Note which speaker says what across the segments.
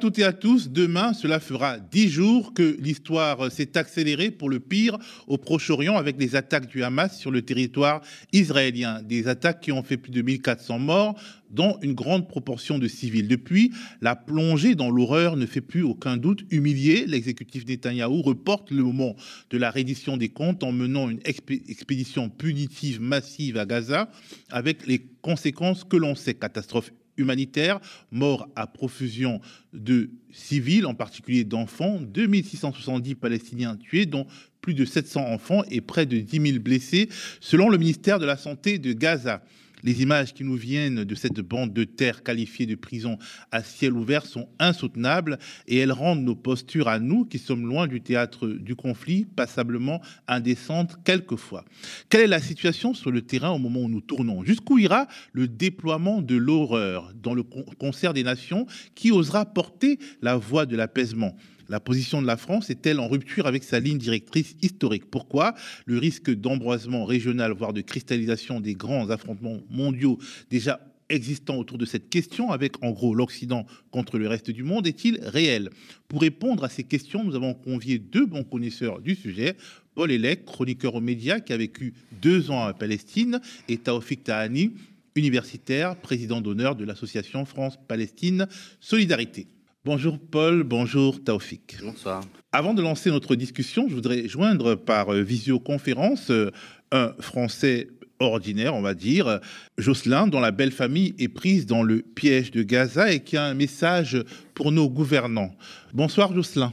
Speaker 1: toutes et à tous, demain, cela fera dix jours que l'histoire s'est accélérée pour le pire au Proche-Orient avec les attaques du Hamas sur le territoire israélien. Des attaques qui ont fait plus de 1400 morts, dont une grande proportion de civils. Depuis, la plongée dans l'horreur ne fait plus aucun doute. Humilié, l'exécutif Netanyahou reporte le moment de la reddition des comptes en menant une expédition punitive massive à Gaza avec les conséquences que l'on sait. Catastrophe humanitaire, mort à profusion de civils, en particulier d'enfants, 2670 Palestiniens tués, dont plus de 700 enfants et près de 10 000 blessés, selon le ministère de la Santé de Gaza. Les images qui nous viennent de cette bande de terre qualifiée de prison à ciel ouvert sont insoutenables et elles rendent nos postures à nous, qui sommes loin du théâtre du conflit, passablement indécentes quelquefois. Quelle est la situation sur le terrain au moment où nous tournons? Jusqu'où ira le déploiement de l'horreur dans le concert des nations? Qui osera porter la voix de l'apaisement? La position de la France est-elle en rupture avec sa ligne directrice historique? Pourquoi? Le risque d'embroisement régional, voire de cristallisation des grands affrontements mondiaux déjà existants autour de cette question, avec en gros l'Occident contre le reste du monde, est-il réel? Pour répondre à ces questions, nous avons convié deux bons connaisseurs du sujet. Paul Elec, chroniqueur aux médias qui a vécu deux ans à Palestine, et Taoufik Tahani, universitaire, président d'honneur de l'association France-Palestine Solidarité. Bonjour Paul, bonjour Taufik.
Speaker 2: Bonsoir.
Speaker 1: Avant de lancer notre discussion, je voudrais joindre par euh, visioconférence euh, un Français ordinaire, on va dire, Jocelyn, dont la belle famille est prise dans le piège de Gaza et qui a un message pour nos gouvernants. Bonsoir Jocelyn.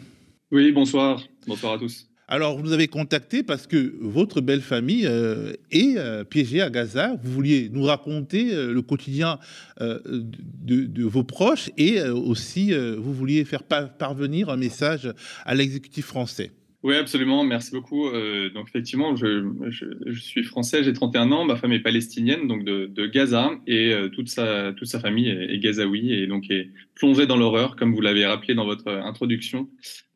Speaker 3: Oui, bonsoir. Bonsoir à tous.
Speaker 1: Alors, vous nous avez contacté parce que votre belle famille euh, est euh, piégée à Gaza. Vous vouliez nous raconter euh, le quotidien de, vos proches et aussi vous vouliez faire parvenir un message à l'exécutif français.
Speaker 3: Oui, absolument. Merci beaucoup. Euh, donc, effectivement, je, suis français, j'ai 31 ans. Ma femme est palestinienne, donc de, Gaza, et euh, toute, sa, famille est, gazaoui et donc est plongée dans l'horreur, comme vous l'avez rappelé dans votre introduction,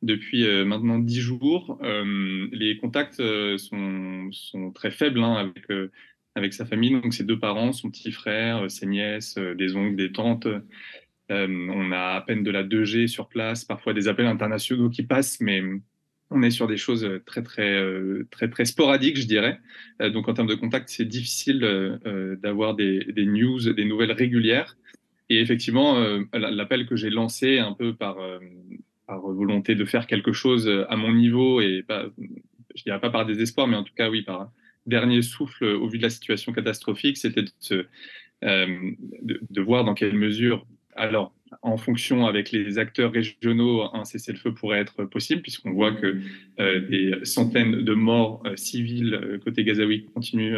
Speaker 3: depuis euh, maintenant 10 jours. les contacts sont, très faibles hein, avec sa famille, donc ses deux parents, son petit frère, ses nièces, des oncles, des tantes. on a à peine de la 2G sur place, parfois des appels internationaux qui passent, mais on est sur des choses euh, très très euh, très très sporadiques, je dirais. Euh, donc en termes de contact, c'est difficile d'avoir des, news, des nouvelles régulières. Et effectivement, l'appel que j'ai lancé un peu par par volonté de faire quelque chose à mon niveau et pas, je dirais pas par désespoir, mais en tout cas oui par dernier souffle au vu de la situation catastrophique, c'était de, de, voir dans quelle mesure alors en fonction avec les acteurs régionaux, un cessez-le-feu pourrait être possible, puisqu'on voit que euh, des centaines de morts euh, civils euh, côté gazaoui continuent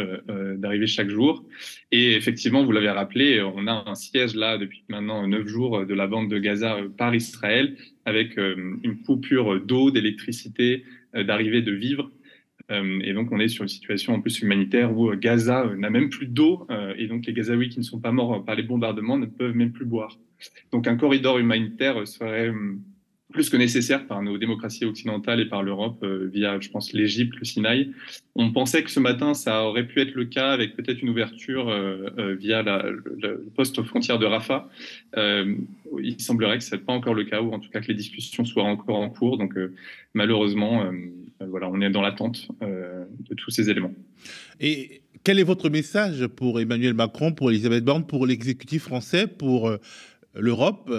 Speaker 3: d'arriver chaque jour. Et effectivement, vous l'avez rappelé, on a un siège là depuis maintenant neuf jours de la bande de Gaza par Israël, avec une coupure d'eau, d'électricité, d'arrivée de vivres. Et donc, on est sur une situation en plus humanitaire où Gaza n'a même plus d'eau, et donc les Gazaouis qui ne sont pas morts par les bombardements ne peuvent même plus boire. Donc un corridor humanitaire serait hum, plus que nécessaire par nos démocraties occidentales et par l'Europe euh, via, je pense, l'Égypte, le Sinaï. On pensait que ce matin, ça aurait pu être le cas avec peut-être une ouverture euh, euh, via le, poste frontière de Rafah. il semblerait que ce n'est pas encore le cas, ou en tout cas que les discussions soient encore en cours. Donc malheureusement, voilà, on est dans l'attente de tous ces éléments.
Speaker 1: Et quel est votre message pour Emmanuel Macron, pour Elisabeth Borne, pour l'exécutif français, pour l'Europe.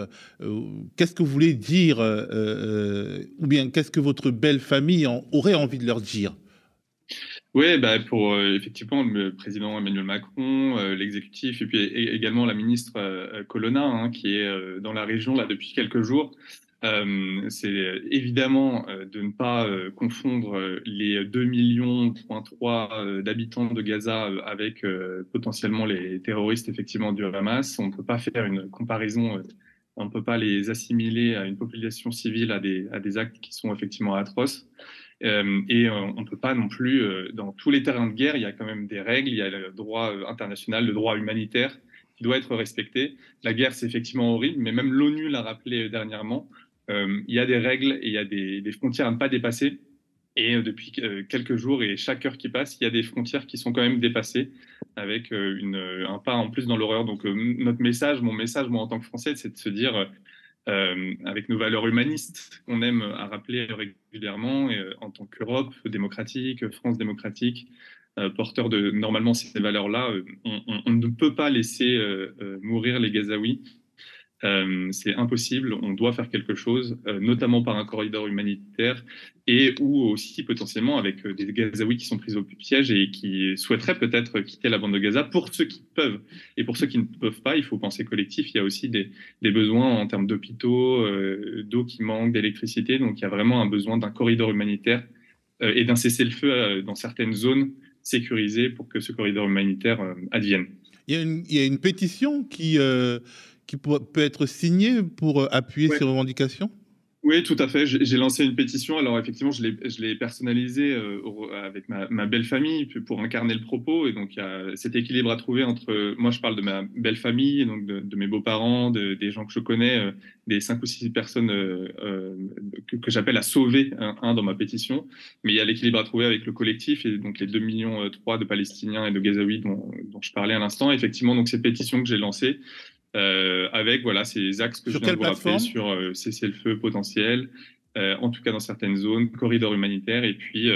Speaker 1: Euh, qu'est-ce que vous voulez dire, euh, euh, ou bien qu'est-ce que votre belle famille aurait envie de leur dire?
Speaker 3: Oui, bah pour effectivement le président Emmanuel Macron, l'exécutif et puis également la ministre Colonna hein, qui est dans la région là depuis quelques jours. Euh, c'est évidemment euh, de ne pas euh, confondre les 2 millions d'habitants de Gaza avec potentiellement les terroristes effectivement du Hamas. On ne peut pas faire une comparaison, on ne peut pas les assimiler à une population civile à des, à des actes qui sont effectivement atroces. et on ne peut pas non plus, dans tous les terrains de guerre, il y a quand même des règles, il y a le droit international, le droit humanitaire qui doit être respecté. La guerre, c'est effectivement horrible, mais même l'ONU l'a rappelé dernièrement, euh, il y a des règles et il y a des, frontières à ne pas dépasser. Et euh, depuis euh, quelques jours et chaque heure qui passe, il y a des frontières qui sont quand même dépassées avec un pas en plus dans l'horreur. Donc notre message, mon message, moi en tant que Français, c'est de se dire avec nos valeurs humanistes qu'on aime à rappeler régulièrement en tant qu'Europe démocratique, France démocratique, porteur de normalement ces valeurs-là, on, ne peut pas laisser mourir les Gazaouis euh, c'est impossible, on doit faire quelque chose, euh, notamment par un corridor humanitaire et ou aussi potentiellement avec euh, des Gazaouis qui sont pris au piège et qui souhaiteraient peut-être quitter la bande de Gaza pour ceux qui peuvent. Et pour ceux qui ne peuvent pas, il faut penser collectif. Il y a aussi des, besoins en termes d'hôpitaux, d'eau qui manque, d'électricité. Donc il y a vraiment un besoin d'un corridor humanitaire et d'un cessez-le-feu dans certaines zones sécurisées pour que ce corridor humanitaire advienne.
Speaker 1: Il y, a une, il y a une pétition qui qui peut être signé pour euh, appuyer ces revendications?
Speaker 3: Oui, tout à fait. J'ai lancé une pétition. Alors, effectivement, je l'ai personnalisée euh, avec ma, belle famille pour incarner le propos. Et donc, il y a cet équilibre à trouver entre. Moi, je parle de ma belle famille, donc de, mes beaux-parents, des gens que je connais, euh, des cinq ou six personnes que, j'appelle à sauver, un, dans ma pétition. Mais il y a l'équilibre à trouver avec le collectif et donc les 2 millions 3 de Palestiniens et de Gazaouis dont, dont je parlais à l'instant. Effectivement, donc, cette pétition que j'ai lancée, euh, avec voilà ces axes que
Speaker 1: sur
Speaker 3: je viens
Speaker 1: de vous rappeler
Speaker 3: sur euh, cessez-le-feu potentiel, euh, en tout cas dans certaines zones, corridor humanitaire, et puis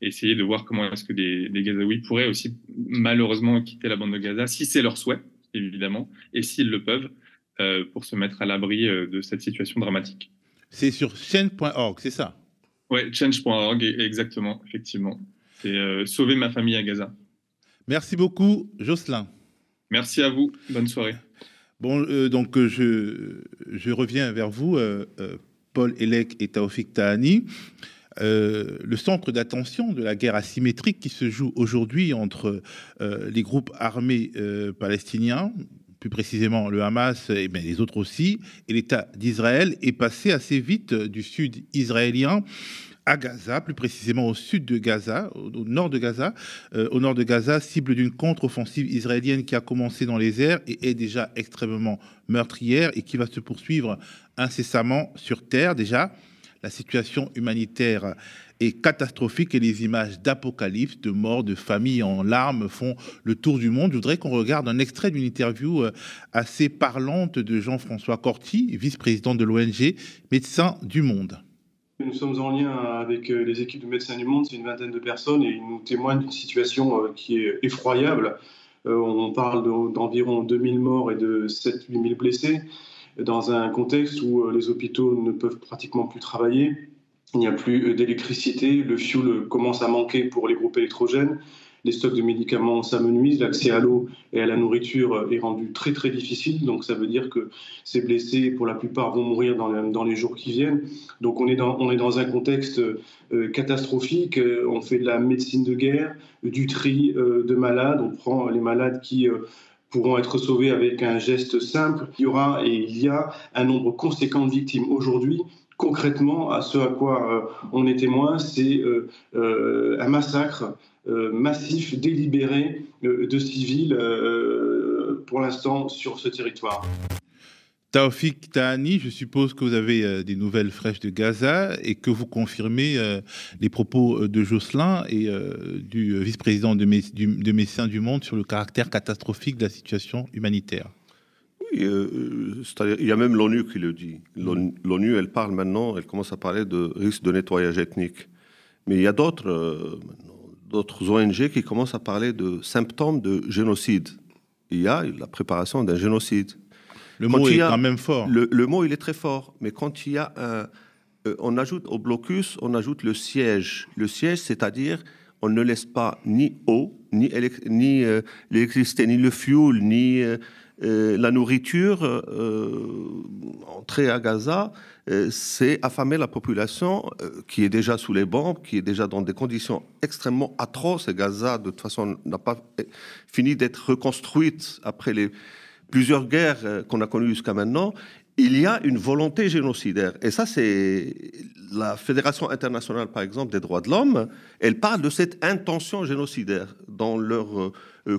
Speaker 3: essayer de voir comment est-ce que des, des Gazaouis pourraient aussi malheureusement quitter la bande de Gaza, si c'est leur souhait, évidemment, et s'ils le peuvent, pour se mettre à l'abri de cette situation dramatique.
Speaker 1: C'est sur change.org, c'est ça?
Speaker 3: Oui, change.org, exactement, effectivement. C'est sauver ma famille à Gaza.
Speaker 1: Merci beaucoup, Jocelyn.
Speaker 3: Merci à vous. Bonne soirée.
Speaker 1: Euh, donc euh, je, reviens vers vous, euh, Paul Elek et Taoufik Tahani. le centre d'attention de la guerre asymétrique qui se joue aujourd'hui entre les groupes armés palestiniens, plus précisément le Hamas et bien, les autres aussi, et l'État d'Israël est passé assez vite du sud israélien à Gaza, plus précisément au sud de Gaza, au, nord de Gaza, euh, au nord de Gaza, cible d'une contre-offensive israélienne qui a commencé dans les airs et est déjà extrêmement meurtrière et qui va se poursuivre incessamment sur terre. Déjà, la situation humanitaire est catastrophique et les images d'apocalypse, de morts, de familles en larmes font le tour du monde. Je voudrais qu'on regarde un extrait d'une interview euh, assez parlante de Jean-François Corti, vice-président de l'ONG Médecins du Monde.
Speaker 2: Nous sommes en lien avec euh, les équipes de Médecins du Monde, c'est une vingtaine de personnes et ils nous témoignent d'une situation euh, qui est effroyable. Euh, on parle d'environ 2000 morts et de 7-8 000 blessés dans un contexte où les hôpitaux ne peuvent pratiquement plus travailler. Il n'y a plus d'électricité, le fuel commence à manquer pour les groupes électrogènes les stocks de médicaments s'amenuisent, l'accès à l'eau et à la nourriture est rendu très très difficile. Donc ça veut dire que ces blessés, pour la plupart, vont mourir dans, les jours qui viennent. Donc on est dans, un contexte euh, catastrophique. On fait de la médecine de guerre, du tri euh, de malades. On prend les malades qui euh, pourront être sauvés avec un geste simple. Il y aura et il y a un nombre conséquent de victimes aujourd'hui concrètement, à ce à quoi on est témoin, c'est un massacre massif, délibéré euh, de civils euh, pour l'instant sur ce territoire.
Speaker 1: Taufik Tahani, je suppose que vous avez des nouvelles fraîches de Gaza et que vous confirmez les propos de Jocelyn et du vice-président de, de, Médecins du Monde sur le caractère catastrophique de la situation humanitaire.
Speaker 4: Oui, il y a même l'ONU qui le dit. L'ONU, elle parle maintenant, elle commence à parler de risque de nettoyage ethnique. Mais il y a d'autres, d'autres ONG qui commencent à parler de symptômes de génocide. Il y a la préparation d'un génocide.
Speaker 1: Le mot est quand même fort.
Speaker 4: Le, mot, il est très fort. Mais quand il y a un... Euh, on ajoute au blocus, on ajoute le siège. Le siège, c'est-à-dire, on ne laisse pas ni eau, ni, ni euh, l'électricité, ni le fuel, ni euh, la nourriture entrer à Gaza euh, c'est affamer la population euh, qui est déjà sous les bombes, qui est déjà dans des conditions extrêmement atroces. Et Gaza, de toute façon, n'a pas fini d'être reconstruite après les plusieurs guerres euh, qu'on a connues jusqu'à maintenant. Il y a une volonté génocidaire. Et ça, c'est la Fédération internationale, par exemple, des droits de l'homme. Elle parle de cette intention génocidaire dans leur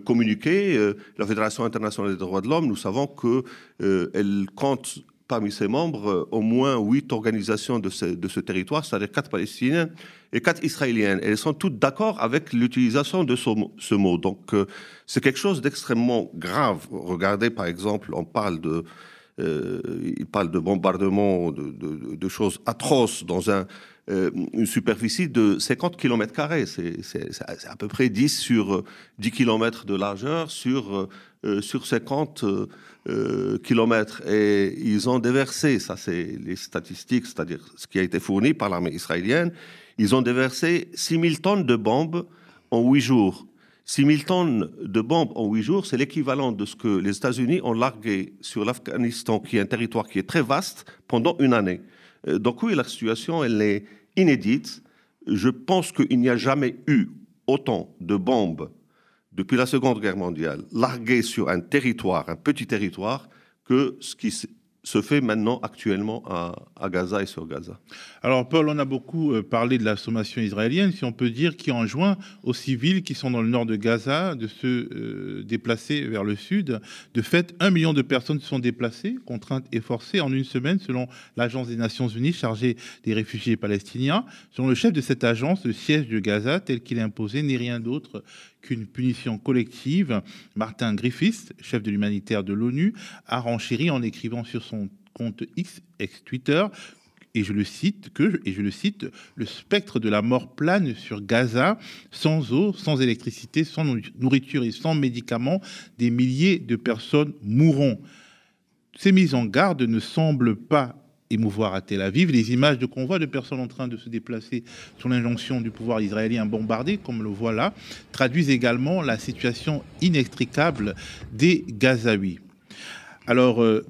Speaker 4: communiqué. la Fédération internationale des droits de l'homme, nous savons qu'elle compte parmi ses membres euh, au moins huit organisations de ce, ce territoire, c'est-à-dire quatre palestiniennes et quatre israéliennes. elles sont toutes d'accord avec l'utilisation de ce, mot. Donc euh, c'est quelque chose d'extrêmement grave. Regardez par exemple, on parle de il parle de bombardements, de, choses atroces dans un, une superficie de 50 km. C'est à peu près 10 sur 10 km de largeur sur, sur 50 km. Et ils ont déversé, ça c'est les statistiques, c'est-à-dire ce qui a été fourni par l'armée israélienne, ils ont déversé 6000 tonnes de bombes en 8 jours. 6000 tonnes de bombes en 8 jours, c'est l'équivalent de ce que les États-Unis ont largué sur l'Afghanistan, qui est un territoire qui est très vaste, pendant une année. Euh, donc oui, la situation, elle est inédite. Je pense qu'il n'y a jamais eu autant de bombes depuis la Seconde Guerre mondiale larguées sur un territoire, un petit territoire, que ce qui se fait maintenant actuellement à, Gaza et sur Gaza.
Speaker 1: Alors Paul, on a beaucoup euh, parlé de la sommation israélienne, si on peut dire, qui enjoint aux civils qui sont dans le nord de Gaza de se euh, déplacer vers le sud. De fait, un million de personnes sont déplacées, contraintes et forcées en une semaine, selon l'Agence des Nations Unies chargée des réfugiés palestiniens. Selon le chef de cette agence, le siège de Gaza, tel qu'il est imposé, n'est rien d'autre qu'une punition collective. Martin Griffiths, chef de l'humanitaire de l'ONU, a renchéri en écrivant sur son compte X, ex-Twitter, et je le cite et je le cite le spectre de la mort plane sur Gaza sans eau, sans électricité, sans nourriture et sans médicaments, des milliers de personnes mourront. Ces mises en garde ne semblent pas émouvoir à Tel Aviv. Les images de convois de personnes en train de se déplacer sous l'injonction du pouvoir israélien bombardé, comme le voit là, traduisent également la situation inextricable des Gazaouis. Alors, euh,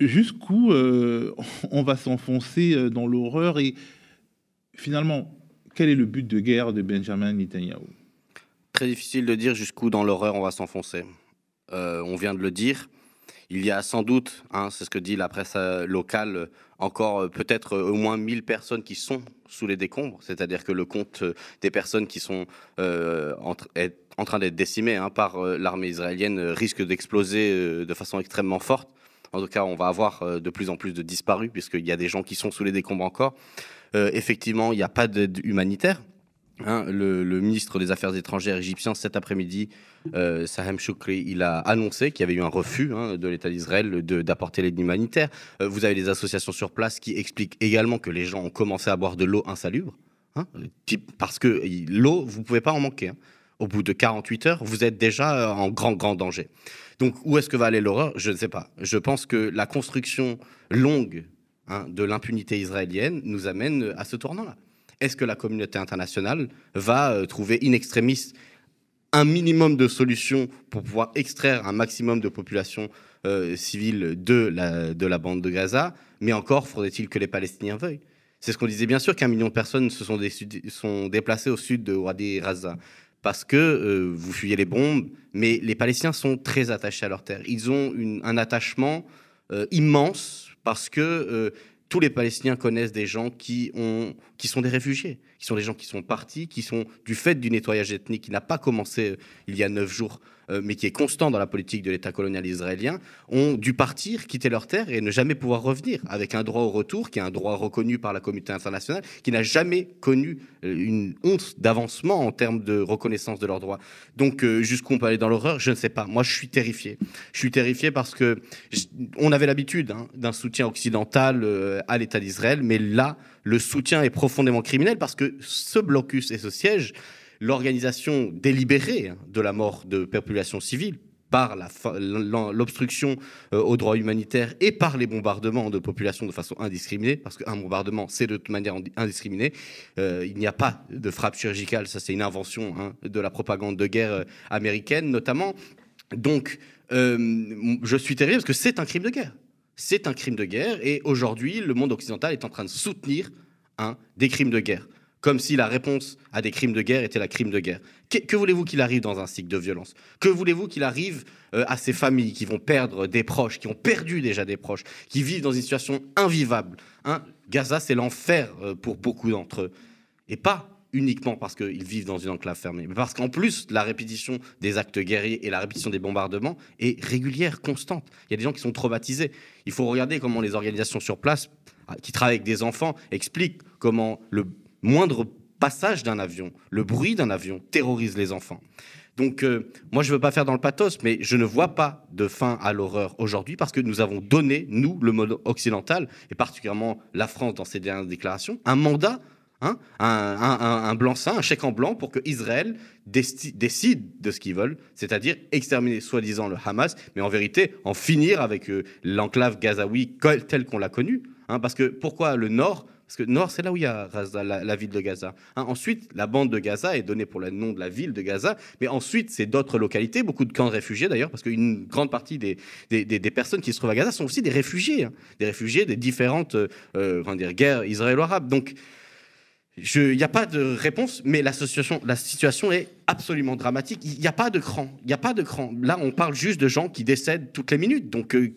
Speaker 1: jusqu'où euh, on va s'enfoncer euh, dans l'horreur et finalement, quel est le but de guerre de Benjamin Netanyahu?
Speaker 5: Très difficile de dire jusqu'où dans l'horreur on va s'enfoncer. on vient de le dire, il y a sans doute, hein, c'est ce que dit la presse euh, locale, encore euh, peut-être euh, au moins 1000 personnes qui sont sous les décombres, c'est-à-dire que le compte des personnes qui sont en, train d'être décimées hein, par l'armée israélienne risque d'exploser de façon extrêmement forte. En tout cas, on va avoir de plus en plus de disparus, puisqu'il y a des gens qui sont sous les décombres encore. effectivement, il n'y a pas d'aide humanitaire. Hein, le, ministre des Affaires étrangères égyptien cet après-midi, euh, Sahem Choukri, il a annoncé qu'il y avait eu un refus hein, de l'État d'Israël d'apporter l'aide humanitaire. Euh, vous avez des associations sur place qui expliquent également que les gens ont commencé à boire de l'eau insalubre, hein, parce que l'eau, vous ne pouvez pas en manquer. Au bout de 48 heures, vous êtes déjà en grand, grand danger. Donc, où est-ce que va aller l'horreur? Je ne sais pas. Je pense que la construction longue de l'impunité israélienne nous amène à ce tournant-là est-ce que la communauté internationale va euh, trouver in extremis un minimum de solutions pour pouvoir extraire un maximum de population euh, civile de la, de la bande de Gaza? Mais encore, faudrait-il que les Palestiniens veuillent? C'est ce qu'on disait bien sûr qu'un million de personnes se sont, sont déplacées au sud de Wadi Raza parce que euh, vous fuyez les bombes, mais les Palestiniens sont très attachés à leur terre. Ils ont un attachement immense parce que tous les Palestiniens connaissent des gens qui, ont, qui sont des réfugiés, qui sont des gens qui sont partis, qui sont du fait du nettoyage ethnique qui n'a pas commencé euh, il y a neuf jours, euh, mais qui est constant dans la politique de l'État colonial israélien, ont dû partir, quitter leur terre et ne jamais pouvoir revenir, avec un droit au retour qui est un droit reconnu par la communauté internationale, qui n'a jamais connu euh, une honte d'avancement en termes de reconnaissance de leurs droits. Donc jusqu'où on peut aller dans l'horreur, je ne sais pas. Moi, je suis terrifié. Je suis terrifié parce que on avait l'habitude hein, d'un soutien occidental à l'État d'Israël, mais là, le soutien est profondément criminel parce que ce blocus et ce siège, l'organisation délibérée hein, de la mort de populations civiles par l'obstruction euh, aux droits humanitaires et par les bombardements de populations de façon indiscriminée, parce qu'un bombardement, c'est de toute manière indiscriminé. Euh, il n'y a pas de frappe chirurgicale, ça c'est une invention hein, de la propagande de guerre euh, américaine notamment. Donc, je suis terrible parce que c'est un crime de guerre c'est un crime de guerre et aujourd'hui, le monde occidental est en train de soutenir des crimes de guerre, comme si la réponse à des crimes de guerre était la crime de guerre. Que, voulez-vous qu'il arrive dans un cycle de violence? Que voulez-vous qu'il arrive euh, à ces familles qui vont perdre des proches, qui ont perdu déjà des proches, qui vivent dans une situation invivable? Hein? Gaza, c'est l'enfer euh, pour beaucoup d'entre eux. Et pas uniquement parce qu'ils vivent dans une enclave fermée, mais parce qu'en plus, la répétition des actes guerriers et la répétition des bombardements est régulière, constante. Il y a des gens qui sont traumatisés. Il faut regarder comment les organisations sur place, ah, qui travaillent avec des enfants, expliquent comment le moindre passage d'un avion, le bruit d'un avion terrorise les enfants. Donc, euh, moi, je ne veux pas faire dans le pathos, mais je ne vois pas de fin à l'horreur aujourd'hui parce que nous avons donné, nous, le monde occidental, et particulièrement la France dans ses dernières déclarations, un mandat, hein, un, blanc-seing, un chèque en blanc pour que Israël décide de ce qu'ils veulent, c'est-à-dire exterminer soi-disant le Hamas, mais en vérité en finir avec euh, l'enclave gazaoui telle qu'on l'a connue. Hein, parce que pourquoi le Nord? Parce que Nord, c'est là où il y a la, ville de Gaza. Hein, ensuite, la bande de Gaza est donnée pour le nom de la ville de Gaza, mais ensuite, c'est d'autres localités, beaucoup de camps de réfugiés d'ailleurs, parce qu'une grande partie des, des, personnes qui se trouvent à Gaza sont aussi des réfugiés, des réfugiés des différentes euh, dire, guerres israélo-arabes. Donc, il n'y a pas de réponse, mais la situation, est absolument dramatique. Il n'y a pas de cran. Il n'y a pas de cran. Là, on parle juste de gens qui décèdent toutes les minutes. Donc, euh,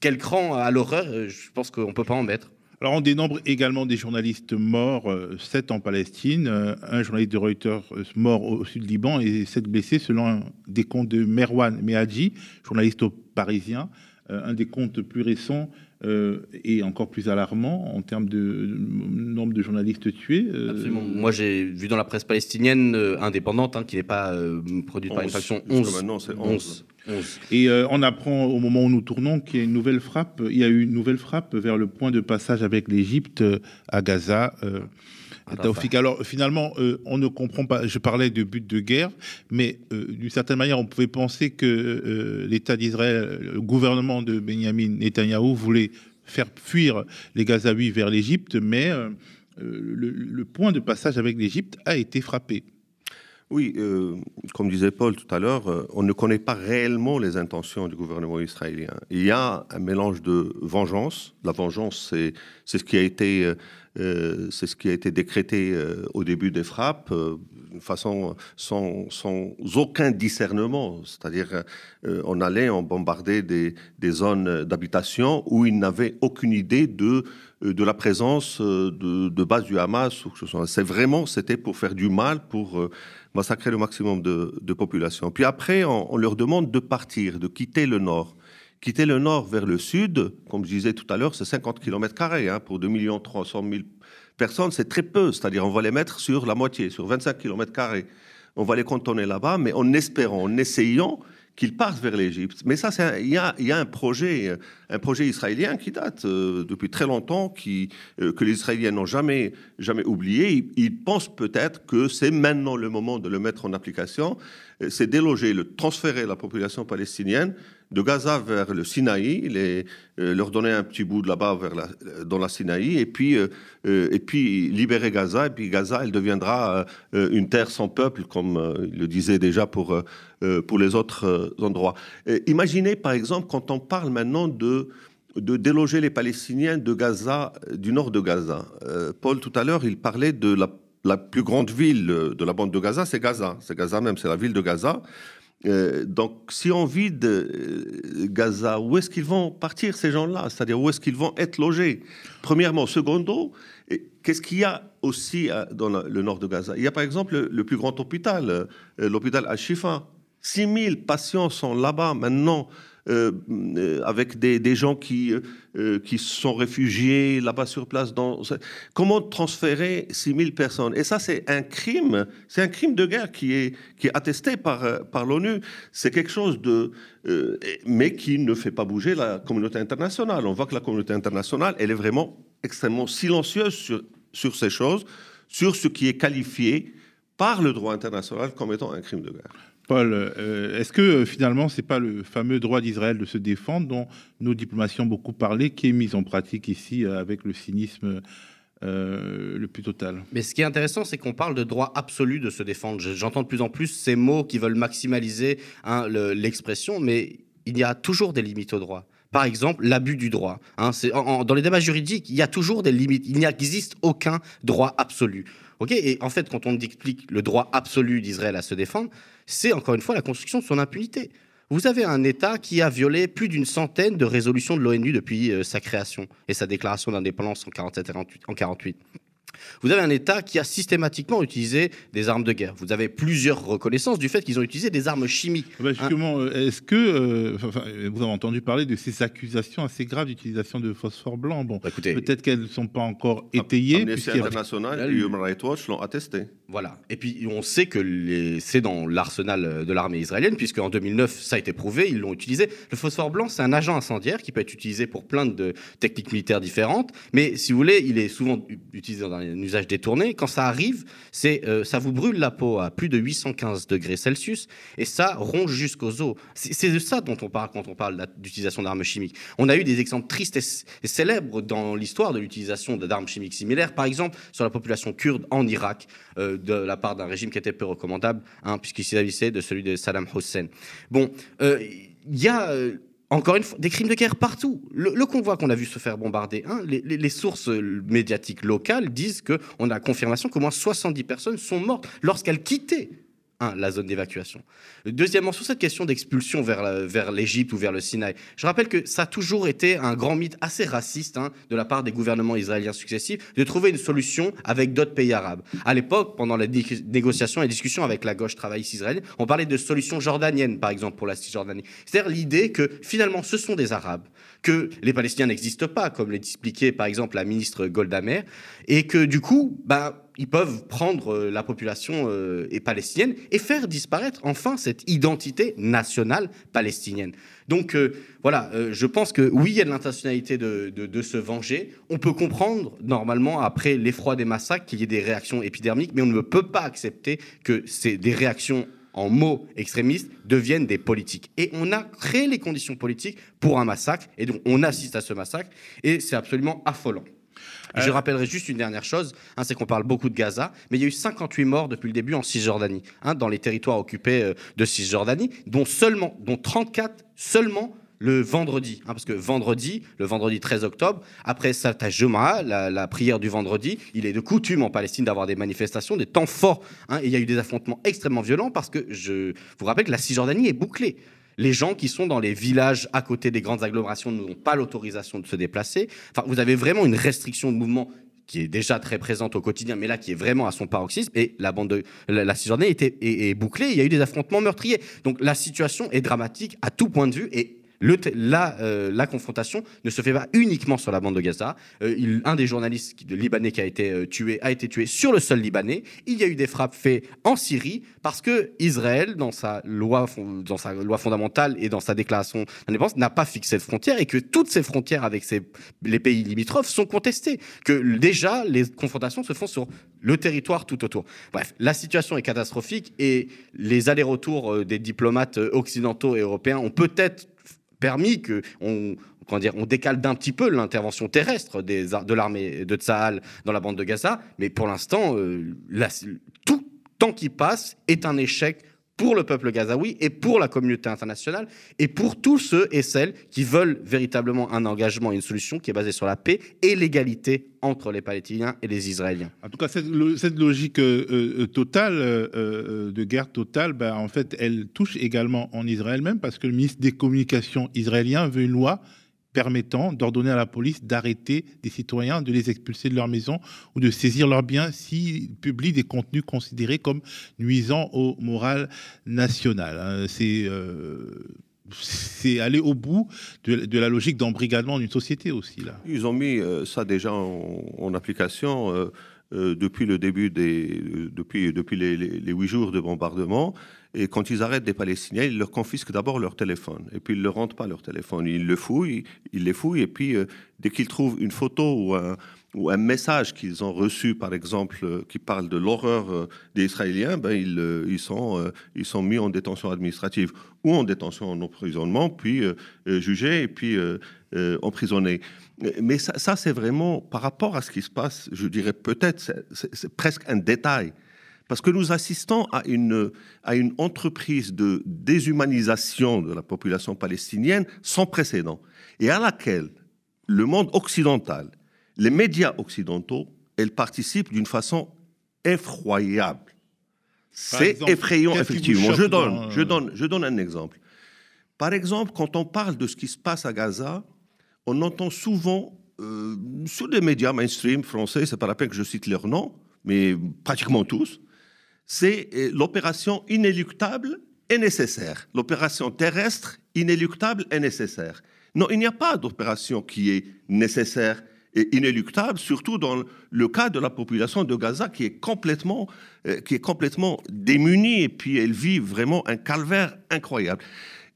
Speaker 5: quel cran à l'horreur euh, Je pense qu'on ne peut pas en mettre.
Speaker 1: Alors, on dénombre également des journalistes morts, euh, sept en Palestine, euh, un journaliste de Reuters euh, mort au, sud Liban et sept blessés selon des comptes de Merwan Mehadji, journaliste Parisien. un des comptes plus récents et encore plus alarmant en termes de, nombre de journalistes tués.
Speaker 5: Absolument. Moi, j'ai vu dans la presse palestinienne indépendante, hein, qui n'est pas produite par une faction, 11.
Speaker 4: Maintenant, c'est 11.
Speaker 1: Et euh, on apprend au moment où nous tournons qu'il y a une nouvelle frappe. Il y a eu une nouvelle frappe vers le point de passage avec l'Égypte euh, à Gaza. Euh, Alors finalement, euh, on ne comprend pas. Je parlais de but de guerre, mais d'une certaine manière, on pouvait penser que l'État d'Israël, le gouvernement de Benjamin Netanyahou voulait faire fuir les Gazaouis vers l'Égypte, mais le, le point de passage avec l'Égypte a été frappé.
Speaker 4: Oui, euh, comme disait Paul tout à l'heure, euh, on ne connaît pas réellement les intentions du gouvernement israélien. Il y a un mélange de vengeance. La vengeance, c'est ce qui a été, euh, c'est ce qui a été décrété au début des frappes, de façon sans, aucun discernement. C'est-à-dire, on allait, on bombardait des, zones d'habitation où ils n'avaient aucune idée de de la présence de, de du Hamas. C'est vraiment, c'était pour faire du mal, pour massacrer le maximum de, population. Puis après, on, leur demande de partir, de quitter le nord. Quitter le nord vers le sud, comme je disais tout à l'heure, c'est 50 km hein, pour 2 300 000 personnes, c'est très peu. C'est-à-dire, on va les mettre sur la moitié, sur 25 km. On va les cantonner là-bas, mais en espérant, en essayant qu'ils partent vers l'Égypte. Mais ça, il y a, un projet, un projet israélien qui date euh, depuis très longtemps, qui, euh, que les Israéliens n'ont jamais, jamais oublié. Ils, pensent peut-être que c'est maintenant le moment de le mettre en application. Euh, c'est déloger, le transférer la population palestinienne de Gaza vers le Sinaï, les, leur donner un petit bout de là-bas dans la Sinaï, et puis, et puis libérer Gaza. Et puis Gaza, elle deviendra une terre sans peuple, comme il le disait déjà pour, pour les autres endroits. imaginez par exemple quand on parle maintenant de déloger les Palestiniens de Gaza, du nord de Gaza. Euh, Paul, tout à l'heure, il parlait de la, plus grande ville de la bande de Gaza, c'est Gaza. C'est Gaza même, c'est la ville de Gaza. Euh, donc, si on vide euh, Gaza, où est-ce qu'ils vont partir, ces gens-là? C'est-à-dire, où est-ce qu'ils vont être logés? Premièrement. Secondo, qu'est-ce qu'il y a aussi dans le nord de Gaza? Il y a par exemple le, plus grand hôpital, l'hôpital Al-Shifa. 6000 patients sont là-bas maintenant. Euh, euh, avec des, gens qui, euh, qui sont réfugiés là-bas sur place. Comment transférer 6000 personnes? Et ça, c'est un crime, c'est un crime de guerre qui est, attesté par, l'ONU. C'est quelque chose de... mais qui ne fait pas bouger la communauté internationale. On voit que la communauté internationale, elle est vraiment extrêmement silencieuse sur ces choses, sur ce qui est qualifié par le droit international comme étant un crime de guerre.
Speaker 1: Paul, euh, est-ce que euh, finalement, c'est pas le fameux droit d'Israël de se défendre dont nos diplomaties ont beaucoup parlé, qui est mis en pratique ici euh, avec le cynisme le plus total?
Speaker 5: Mais ce qui est intéressant, c'est qu'on parle de droit absolu de se défendre. J'entends de plus en plus ces mots qui veulent maximaliser hein, l'expression, mais il y a toujours des limites au droit. Par exemple, l'abus du droit. Hein, dans les débats juridiques, il y a toujours des limites. Il n'existe aucun droit absolu. Et en fait, quand on explique le droit absolu d'Israël à se défendre, c'est encore une fois la construction de son impunité. Vous avez un État qui a violé plus d'une centaine de résolutions de l'ONU depuis euh, sa création et sa déclaration d'indépendance en 47 en 48. Vous avez un État qui a systématiquement utilisé des armes de guerre. Vous avez plusieurs reconnaissances du fait qu'ils ont utilisé des armes chimiques.
Speaker 1: Bah, justement, euh, est-ce que euh, vous avez entendu parler de ces accusations assez graves d'utilisation de phosphore blanc Bon, bah, peut-être qu'elles ne sont pas encore étayées.
Speaker 4: Amnesty International et Human Rights Watch l'ont attesté.
Speaker 5: Voilà. Et puis on sait que c'est dans l'arsenal de l'armée israélienne, puisque en 2009 ça a été prouvé, ils l'ont utilisé. Le phosphore blanc, c'est un agent incendiaire qui peut être utilisé pour plein de techniques militaires différentes, mais si vous voulez, il est souvent utilisé dans un usage détourné. Quand ça arrive, c'est euh, ça vous brûle la peau à plus de 815 degrés Celsius et ça ronge jusqu'aux os. C'est de ça dont on parle quand on parle d'utilisation d'armes chimiques. On a eu des exemples tristes et, célèbres dans l'histoire de l'utilisation d'armes chimiques similaires, par exemple sur la population kurde en Irak, euh, de la part d'un régime qui était peu recommandable, hein, puisqu'il s'agissait de celui de Saddam Hussein. Bon, euh, il y a encore une fois, des crimes de guerre partout. Le, convoi qu'on a vu se faire bombarder, hein, les, sources médiatiques locales disent qu'on a confirmation qu'au moins 70 personnes sont mortes lorsqu'elles quittaient la zone d'évacuation. Deuxièmement, sur cette question d'expulsion vers, l'Égypte ou vers le Sinaï, je rappelle que ça a toujours été un grand mythe assez raciste hein, de la part des gouvernements israéliens successifs de trouver une solution avec d'autres pays arabes. À l'époque, pendant les négociations et discussions avec la gauche travailliste israélienne, on parlait de solution jordanienne, par exemple, pour la Cisjordanie. C'est-à-dire l'idée que finalement, ce sont des Arabes, que les Palestiniens n'existent pas, comme l'expliquait par exemple la ministre Golda Meir, et que du coup, bah, ils peuvent prendre euh, la population euh, palestinienne et faire disparaître enfin cette identité nationale palestinienne. Donc euh, voilà, je pense que oui, il y a de l'intentionnalité de, de, se venger. On peut comprendre normalement, après l'effroi des massacres, qu'il y ait des réactions épidermiques, mais on ne peut pas accepter que c'est des réactions en mots extrémistes deviennent des politiques. Et on a créé les conditions politiques pour un massacre, et donc on assiste à ce massacre, et c'est absolument affolant. Je euh, rappellerai juste une dernière chose, hein, c'est qu'on parle beaucoup de Gaza, mais il y a eu 58 morts depuis le début en Cisjordanie, hein, dans les territoires occupés euh, de Cisjordanie, dont seulement, dont 34 seulement le vendredi, hein, parce que vendredi, le vendredi 13 octobre, après Salat Juma, la, la, prière du vendredi, il est de coutume en Palestine d'avoir des manifestations, des temps forts, et il y a eu des affrontements extrêmement violents parce que je vous rappelle que la Cisjordanie est bouclée. Les gens qui sont dans les villages à côté des grandes agglomérations n'ont pas l'autorisation de se déplacer. Enfin, vous avez vraiment une restriction de mouvement qui est déjà très présente au quotidien, mais là qui est vraiment à son paroxysme. Et la bande de la, Cisjordanie est, bouclée. Il y a eu des affrontements meurtriers. Donc la situation est dramatique à tout point de vue et euh, la, confrontation ne se fait pas uniquement sur la bande de Gaza. Euh, un des journalistes libanais qui a été euh, tué a été tué sur le sol libanais. Il y a eu des frappes faites en Syrie parce que Israël, dans sa loi, dans sa loi fondamentale et dans sa déclaration d'indépendance, n'a pas fixé de frontières et que toutes ces frontières avec les pays limitrophes sont contestées. Que déjà les confrontations se font sur le territoire tout autour. Bref, la situation est catastrophique et les allers-retours des diplomates occidentaux et européens ont peut-être permis que on, dire, on décale d'un petit peu l'intervention terrestre de l'armée de Tsahal dans la bande de Gaza, mais pour l'instant, euh, tout temps qui passe est un échec pour le peuple gazaoui et pour la communauté internationale et pour tous ceux et celles qui veulent véritablement un engagement et une solution qui est basée sur la paix et l'égalité entre les Palestiniens et les Israéliens.
Speaker 1: En tout cas, cette, logique euh, euh, totale, euh, de guerre totale, ben, en fait, elle touche également en Israël même parce que le ministre des Communications israélien veut une loi permettant d'ordonner à la police d'arrêter des citoyens, de les expulser de leur maison ou de saisir leurs biens s'ils publient des contenus considérés comme nuisants au moral national. Hein. C'est euh, c'est aller au bout de, la logique d'embrigadement d'une société aussi. Là.
Speaker 4: Ils ont mis euh, ça déjà en, application. Euh, depuis le début des, depuis, depuis les huit jours de bombardement. Et quand ils arrêtent des Palestiniens, ils leur confisquent d'abord leur téléphone. Et puis ils ne leur rendent pas leur téléphone. Ils le fouillent, ils les fouillent. Et puis euh, dès qu'ils trouvent une photo ou un, message qu'ils ont reçu, par exemple, euh, qui parle de l'horreur euh, des Israéliens, ben, ils, ils, sont, ils sont mis en détention administrative ou en détention en emprisonnement, puis jugés et puis emprisonnés. Mais ça c'est vraiment par rapport à ce qui se passe, je dirais peut-être, c'est presque un détail. Parce que nous assistons à une, à une entreprise de déshumanisation de la population palestinienne sans précédent, et à laquelle le monde occidental, les médias occidentaux, elles participent d'une façon effroyable. C'est effrayant, effectivement. Je donne, je, donne, je donne un exemple. Par exemple, quand on parle de ce qui se passe à Gaza, on entend souvent sur les médias mainstream français, c'est pas la peine que je cite leur nom, mais pratiquement tous, c'est l'opération inéluctable et nécessaire. L'opération terrestre inéluctable et nécessaire. Non, il n'y a pas d'opération qui est nécessaire et inéluctable, surtout dans le cas de la population de Gaza qui est complètement, euh, qui est complètement démunie et puis elle vit vraiment un calvaire incroyable.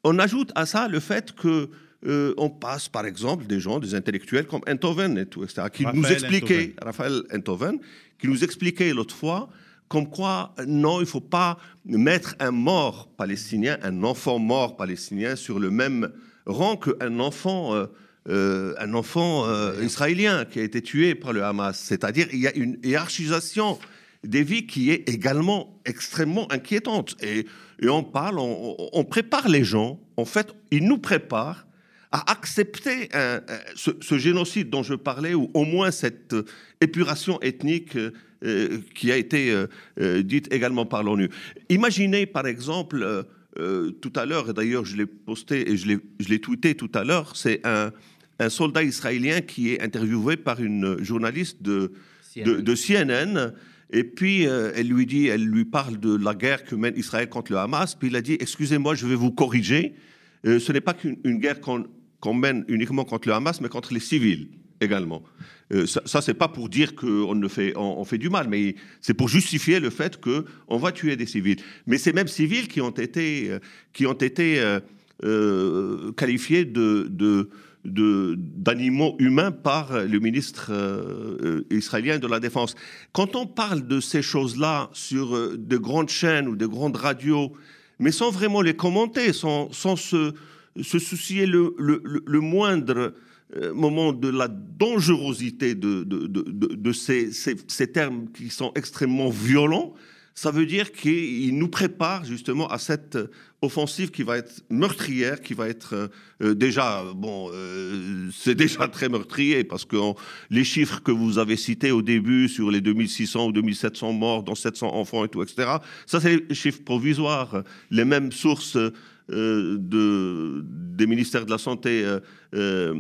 Speaker 4: On ajoute à ça le fait que euh, on passe par exemple des gens, des intellectuels comme Enthoven et tout, etc., qui nous expliquaient, Raphaël Enthoven, qui nous expliquait l'autre fois comme quoi, non, il ne faut pas mettre un mort palestinien, un enfant mort palestinien sur le même rang qu'un enfant, euh, euh, un enfant euh, israélien qui a été tué par le Hamas. C'est-à-dire il y a une hiérarchisation des vies qui est également extrêmement inquiétante. Et, on parle, on, prépare les gens, en fait, ils nous préparent à accepter ce, génocide dont je parlais, ou au moins cette épuration ethnique qui a été dite également par l'ONU. Imaginez, par exemple, euh, tout à l'heure, et d'ailleurs je l'ai posté et je l'ai tweeté tout à l'heure, c'est un, soldat israélien qui est interviewé par une journaliste de CNN. De, CNN et puis euh, elle lui dit, elle lui parle de la guerre que mène Israël contre le Hamas. Puis il a dit, excusez-moi, je vais vous corriger. Euh, ce n'est pas qu'une guerre qu'on mène uniquement contre le Hamas, mais contre les civils également. Euh, ça, ça c'est pas pour dire qu'on fait, on, fait du mal, mais c'est pour justifier le fait qu'on va tuer des civils. Mais ces mêmes civils qui ont été, euh, qui ont été euh, qualifiés de, d'animaux humains par le ministre israélien de la Défense. Quand on parle de ces choses-là sur de grandes chaînes ou de grandes radios, mais sans vraiment les commenter, sans, sans se, se soucier le, le, moindre euh, moment de la dangerosité de, ces, termes qui sont extrêmement violents, ça veut dire qu'il nous prépare justement à cette offensive qui va être meurtrière, qui va être euh, déjà, bon, euh, c'est déjà très meurtrier parce que les chiffres que vous avez cités au début sur les 2600 ou 2700 morts, dont 700 enfants et tout, etc., ça c'est les chiffres provisoires. Les mêmes sources euh, de, des ministères de la Santé euh, euh,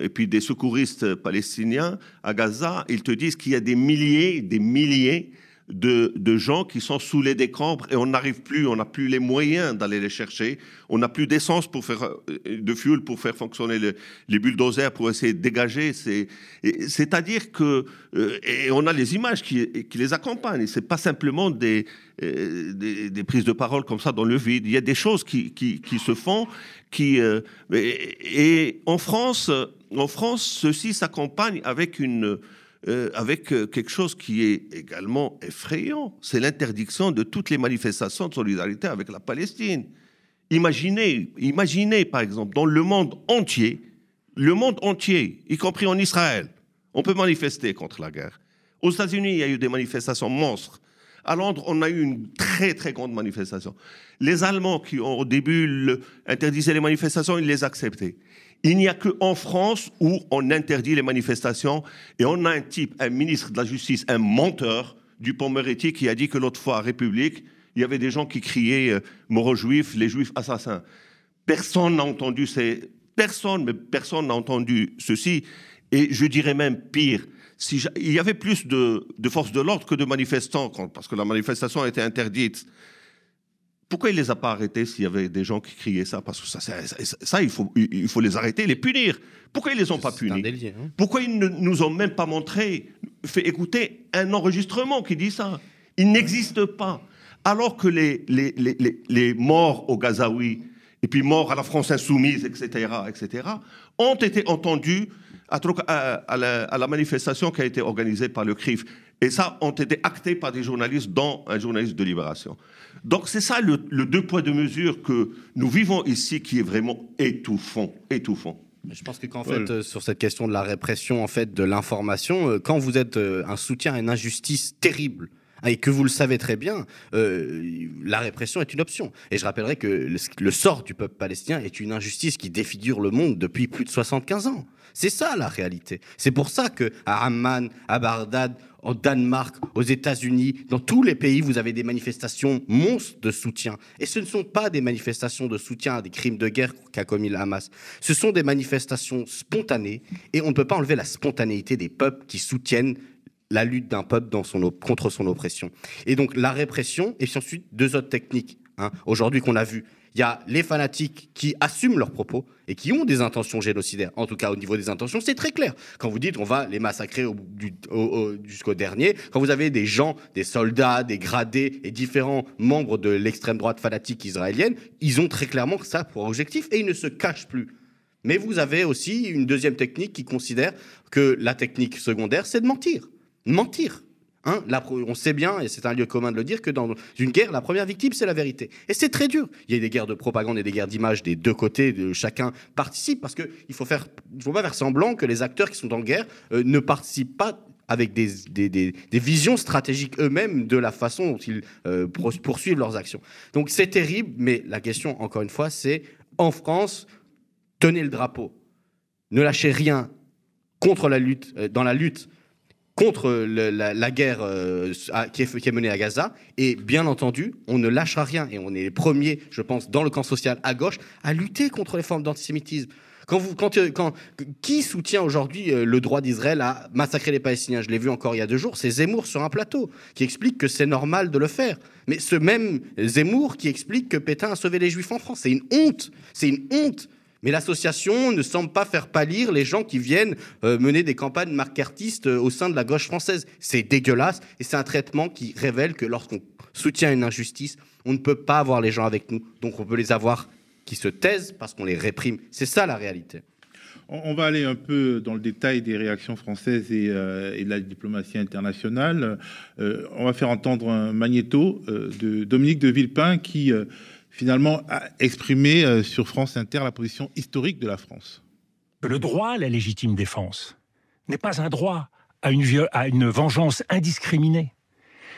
Speaker 4: et puis des secouristes palestiniens à Gaza, ils te disent qu'il y a des milliers, des milliers de, gens qui sont sous les décombres et on n'arrive plus, on n'a plus les moyens d'aller les chercher, on n'a plus d'essence pour faire, de fuel pour faire fonctionner les bulldozers pour essayer de dégager. C'est-à-dire que, et on a les images qui, qui les accompagnent, c'est pas simplement des, euh, des, prises de parole comme ça dans le vide. Il y a des choses qui, qui, se font. Qui, euh, et, en France, en France, ceci s'accompagne avec une, euh, avec quelque chose qui est également effrayant. C'est l'interdiction de toutes les manifestations de solidarité avec la Palestine. Imaginez, imaginez par exemple, dans le monde entier, le monde entier, y compris en Israël, on peut manifester contre la guerre. Aux États-Unis, il y a eu des manifestations monstres. À Londres, on a eu une très, très grande manifestation. Les Allemands qui, ont, au début, interdisaient les manifestations, ils les acceptaient. Il n'y a qu'en France où on interdit les manifestations et on a un type, un ministre de la Justice, un menteur, du Moretti, qui a dit que l'autre fois à République, il y avait des gens qui criaient euh, aux juifs, les juifs assassins. Personne n'a entendu ces. Personne, mais personne n'a entendu ceci. Et je dirais même pire, il y avait plus de, forces de l'ordre que de manifestants, parce que la manifestation a été interdite. Pourquoi il les a pas arrêtés s'il y avait des gens qui criaient ça? Parce que ça, ça, il, faut, il faut les arrêter, les punir. Pourquoi ils les ont pas punis? hein. Pourquoi ils ne nous ont même pas montré, fait écouter un enregistrement qui dit ça? Il n'existe pas. Alors que les, les, les, les morts au Gazaoui, et puis morts à la France insoumise, etc., etc., ont été entendus à, la, manifestation qui a été organisée par le CRIF. Et ça ont été actés par des journalistes, dont un journaliste de Libération. Donc c'est ça le, deux poids, deux mesures que nous vivons ici qui est vraiment étouffant, étouffant.
Speaker 5: Je pense que qu'en fait, euh, sur cette question de la répression, en fait, de l'information, euh, quand vous êtes euh, un soutien à une injustice terrible, et que vous le savez très bien, euh, la répression est une option. Et je rappellerai que le, sort du peuple palestinien est une injustice qui défigure le monde depuis plus de 75 ans. C'est ça la réalité. C'est pour ça que à Amman, à Bagdad, au Danemark, aux États-Unis, dans tous les pays, vous avez des manifestations monstres de soutien. Et ce ne sont pas des manifestations de soutien à des crimes de guerre qu'a commis le Hamas. Ce sont des manifestations spontanées et on ne peut pas enlever la spontanéité des peuples qui soutiennent la lutte d'un peuple contre son oppression. Et donc la répression, et puis ensuite deux autres techniques. Hein, aujourd'hui qu'on a vu, il y a les fanatiques qui assument leurs propos et qui ont des intentions génocidaires. En tout cas, au niveau des intentions, c'est très clair. Quand vous dites on va les massacrer jusqu'au dernier, quand vous avez des gens, des soldats, des gradés et différents membres de l'extrême droite fanatique israélienne, ils ont très clairement ça pour objectif et ils ne se cachent plus. Mais vous avez aussi une deuxième technique qui considère que la technique secondaire, c'est de mentir mentir. Hein, on sait bien, et c'est un lieu commun de le dire, que dans une guerre, la première victime, c'est la vérité. Et c'est très dur. Il y a des guerres de propagande et des guerres d'image des deux côtés, chacun participe, parce qu'il ne faut, pas faire semblant que les acteurs qui sont en guerre euh, ne participent pas avec des, visions stratégiques eux-mêmes de la façon dont ils euh, poursuivent leurs actions. Donc c'est terrible, mais la question, encore une fois, c'est en France, tenez le drapeau. Ne lâchez rien euh, dans la lutte contre la, guerre euh, qui, est, menée à Gaza. Et bien entendu, on ne lâchera rien. Et on est les premiers, je pense, dans le camp social à gauche, à lutter contre les formes d'antisémitisme. Quand vous, quand, euh, qui soutient aujourd'hui euh, le droit d'Israël à massacrer les Palestiniens? Je l'ai vu encore il y a deux jours, c'est Zemmour sur un plateau qui explique que c'est normal de le faire. Mais ce même Zemmour qui explique que Pétain a sauvé les Juifs en France, c'est une honte, c'est une honte. Mais l'association ne semble pas faire pâlir les gens qui viennent euh, mener des campagnes marcartistes euh, au sein de la gauche française. C'est dégueulasse et c'est un traitement qui révèle que lorsqu'on soutient une injustice, on ne peut pas avoir les gens avec nous. Donc on peut les avoir qui se taisent parce qu'on les réprime. C'est ça la réalité.
Speaker 1: On va aller un peu dans le détail des réactions françaises et, euh, de la diplomatie internationale. on va faire entendre un magnéto de Dominique de Villepin qui finalement a exprimé euh, sur France Inter la position historique de la France.
Speaker 6: Le droit à la légitime défense n'est pas un droit à une, à une vengeance indiscriminée.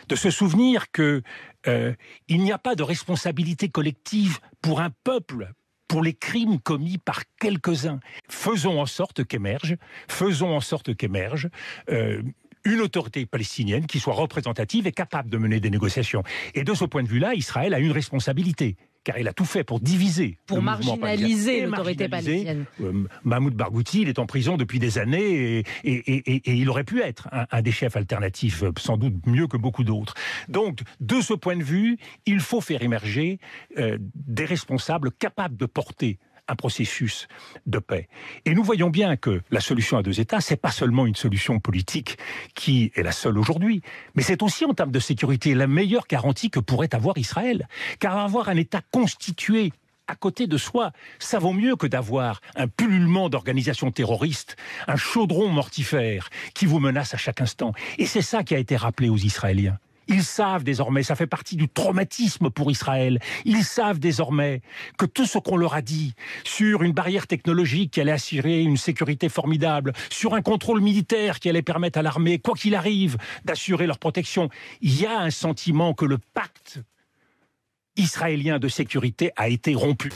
Speaker 6: De se souvenir que euh, il n'y a pas de responsabilité collective pour un peuple pour les crimes commis par quelques-uns. Faisons en sorte qu'émerge, faisons en sorte qu'émerge euh, une autorité palestinienne qui soit représentative et capable de mener des négociations. Et de ce point de vue-là, Israël a une responsabilité car il a tout fait pour diviser.
Speaker 7: Pour marginaliser l'autorité palestinienne.
Speaker 6: Euh, Mahmoud Barghouti, il est en prison depuis des années et, il aurait pu être un, des chefs alternatifs, euh, sans doute mieux que beaucoup d'autres. Donc, de ce point de vue, il faut faire émerger euh, des responsables capables de porter un processus de paix. Et nous voyons bien que la solution à deux États, c'est pas seulement une solution politique qui est la seule aujourd'hui, mais c'est aussi en termes de sécurité la meilleure garantie que pourrait avoir Israël. Car avoir un État constitué à côté de soi, ça vaut mieux que d'avoir un pullulement d'organisations terroristes, un chaudron mortifère qui vous menace à chaque instant. Et c'est ça qui a été rappelé aux Israéliens. Ils savent désormais, ça fait partie du traumatisme pour Israël, ils savent désormais que tout ce qu'on leur a dit sur une barrière technologique qui allait assurer une sécurité formidable, sur un contrôle militaire qui allait permettre à l'armée, quoi qu'il arrive, d'assurer leur protection, il y a un sentiment que le pacte israélien de sécurité a été rompu.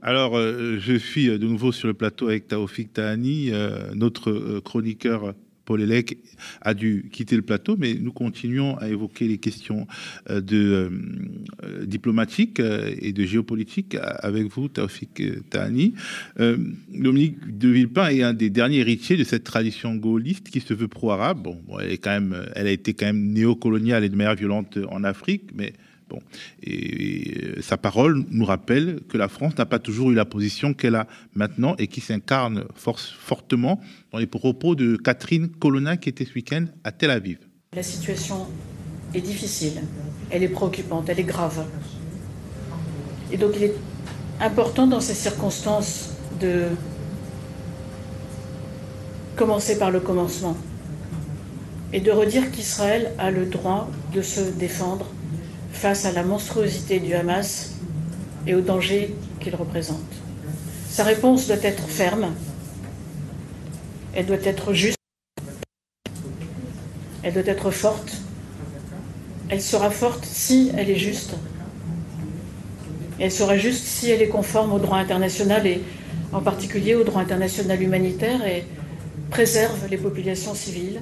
Speaker 1: Alors, euh, je suis de nouveau sur le plateau avec Taoufik Tahani, euh, notre euh, chroniqueur Paul Elec a dû quitter le plateau, mais nous continuons à évoquer les questions euh, de, euh, diplomatiques euh, et de géopolitique avec vous, Taufik Tahani. Dominique de Villepin est un des derniers héritiers de cette tradition gaulliste qui se veut pro-arabe. Elle, elle a été quand même néocoloniale et de manière violente en Afrique, mais Et, sa parole nous rappelle que la France n'a pas toujours eu la position qu'elle a maintenant et qui s'incarne fortement dans les propos de Catherine Colonna qui était ce week-end à Tel Aviv.
Speaker 8: La situation est difficile, elle est préoccupante, elle est grave. Et donc il est important dans ces circonstances de commencer par le commencement et de redire qu'Israël a le droit de se défendre face à la monstruosité du Hamas et au danger qu'il représente. Sa réponse doit être ferme, elle doit être juste, elle doit être forte, elle sera forte si elle est juste. elle sera juste si elle est conforme au droit international et en particulier au droit international humanitaire et préserve les populations civiles.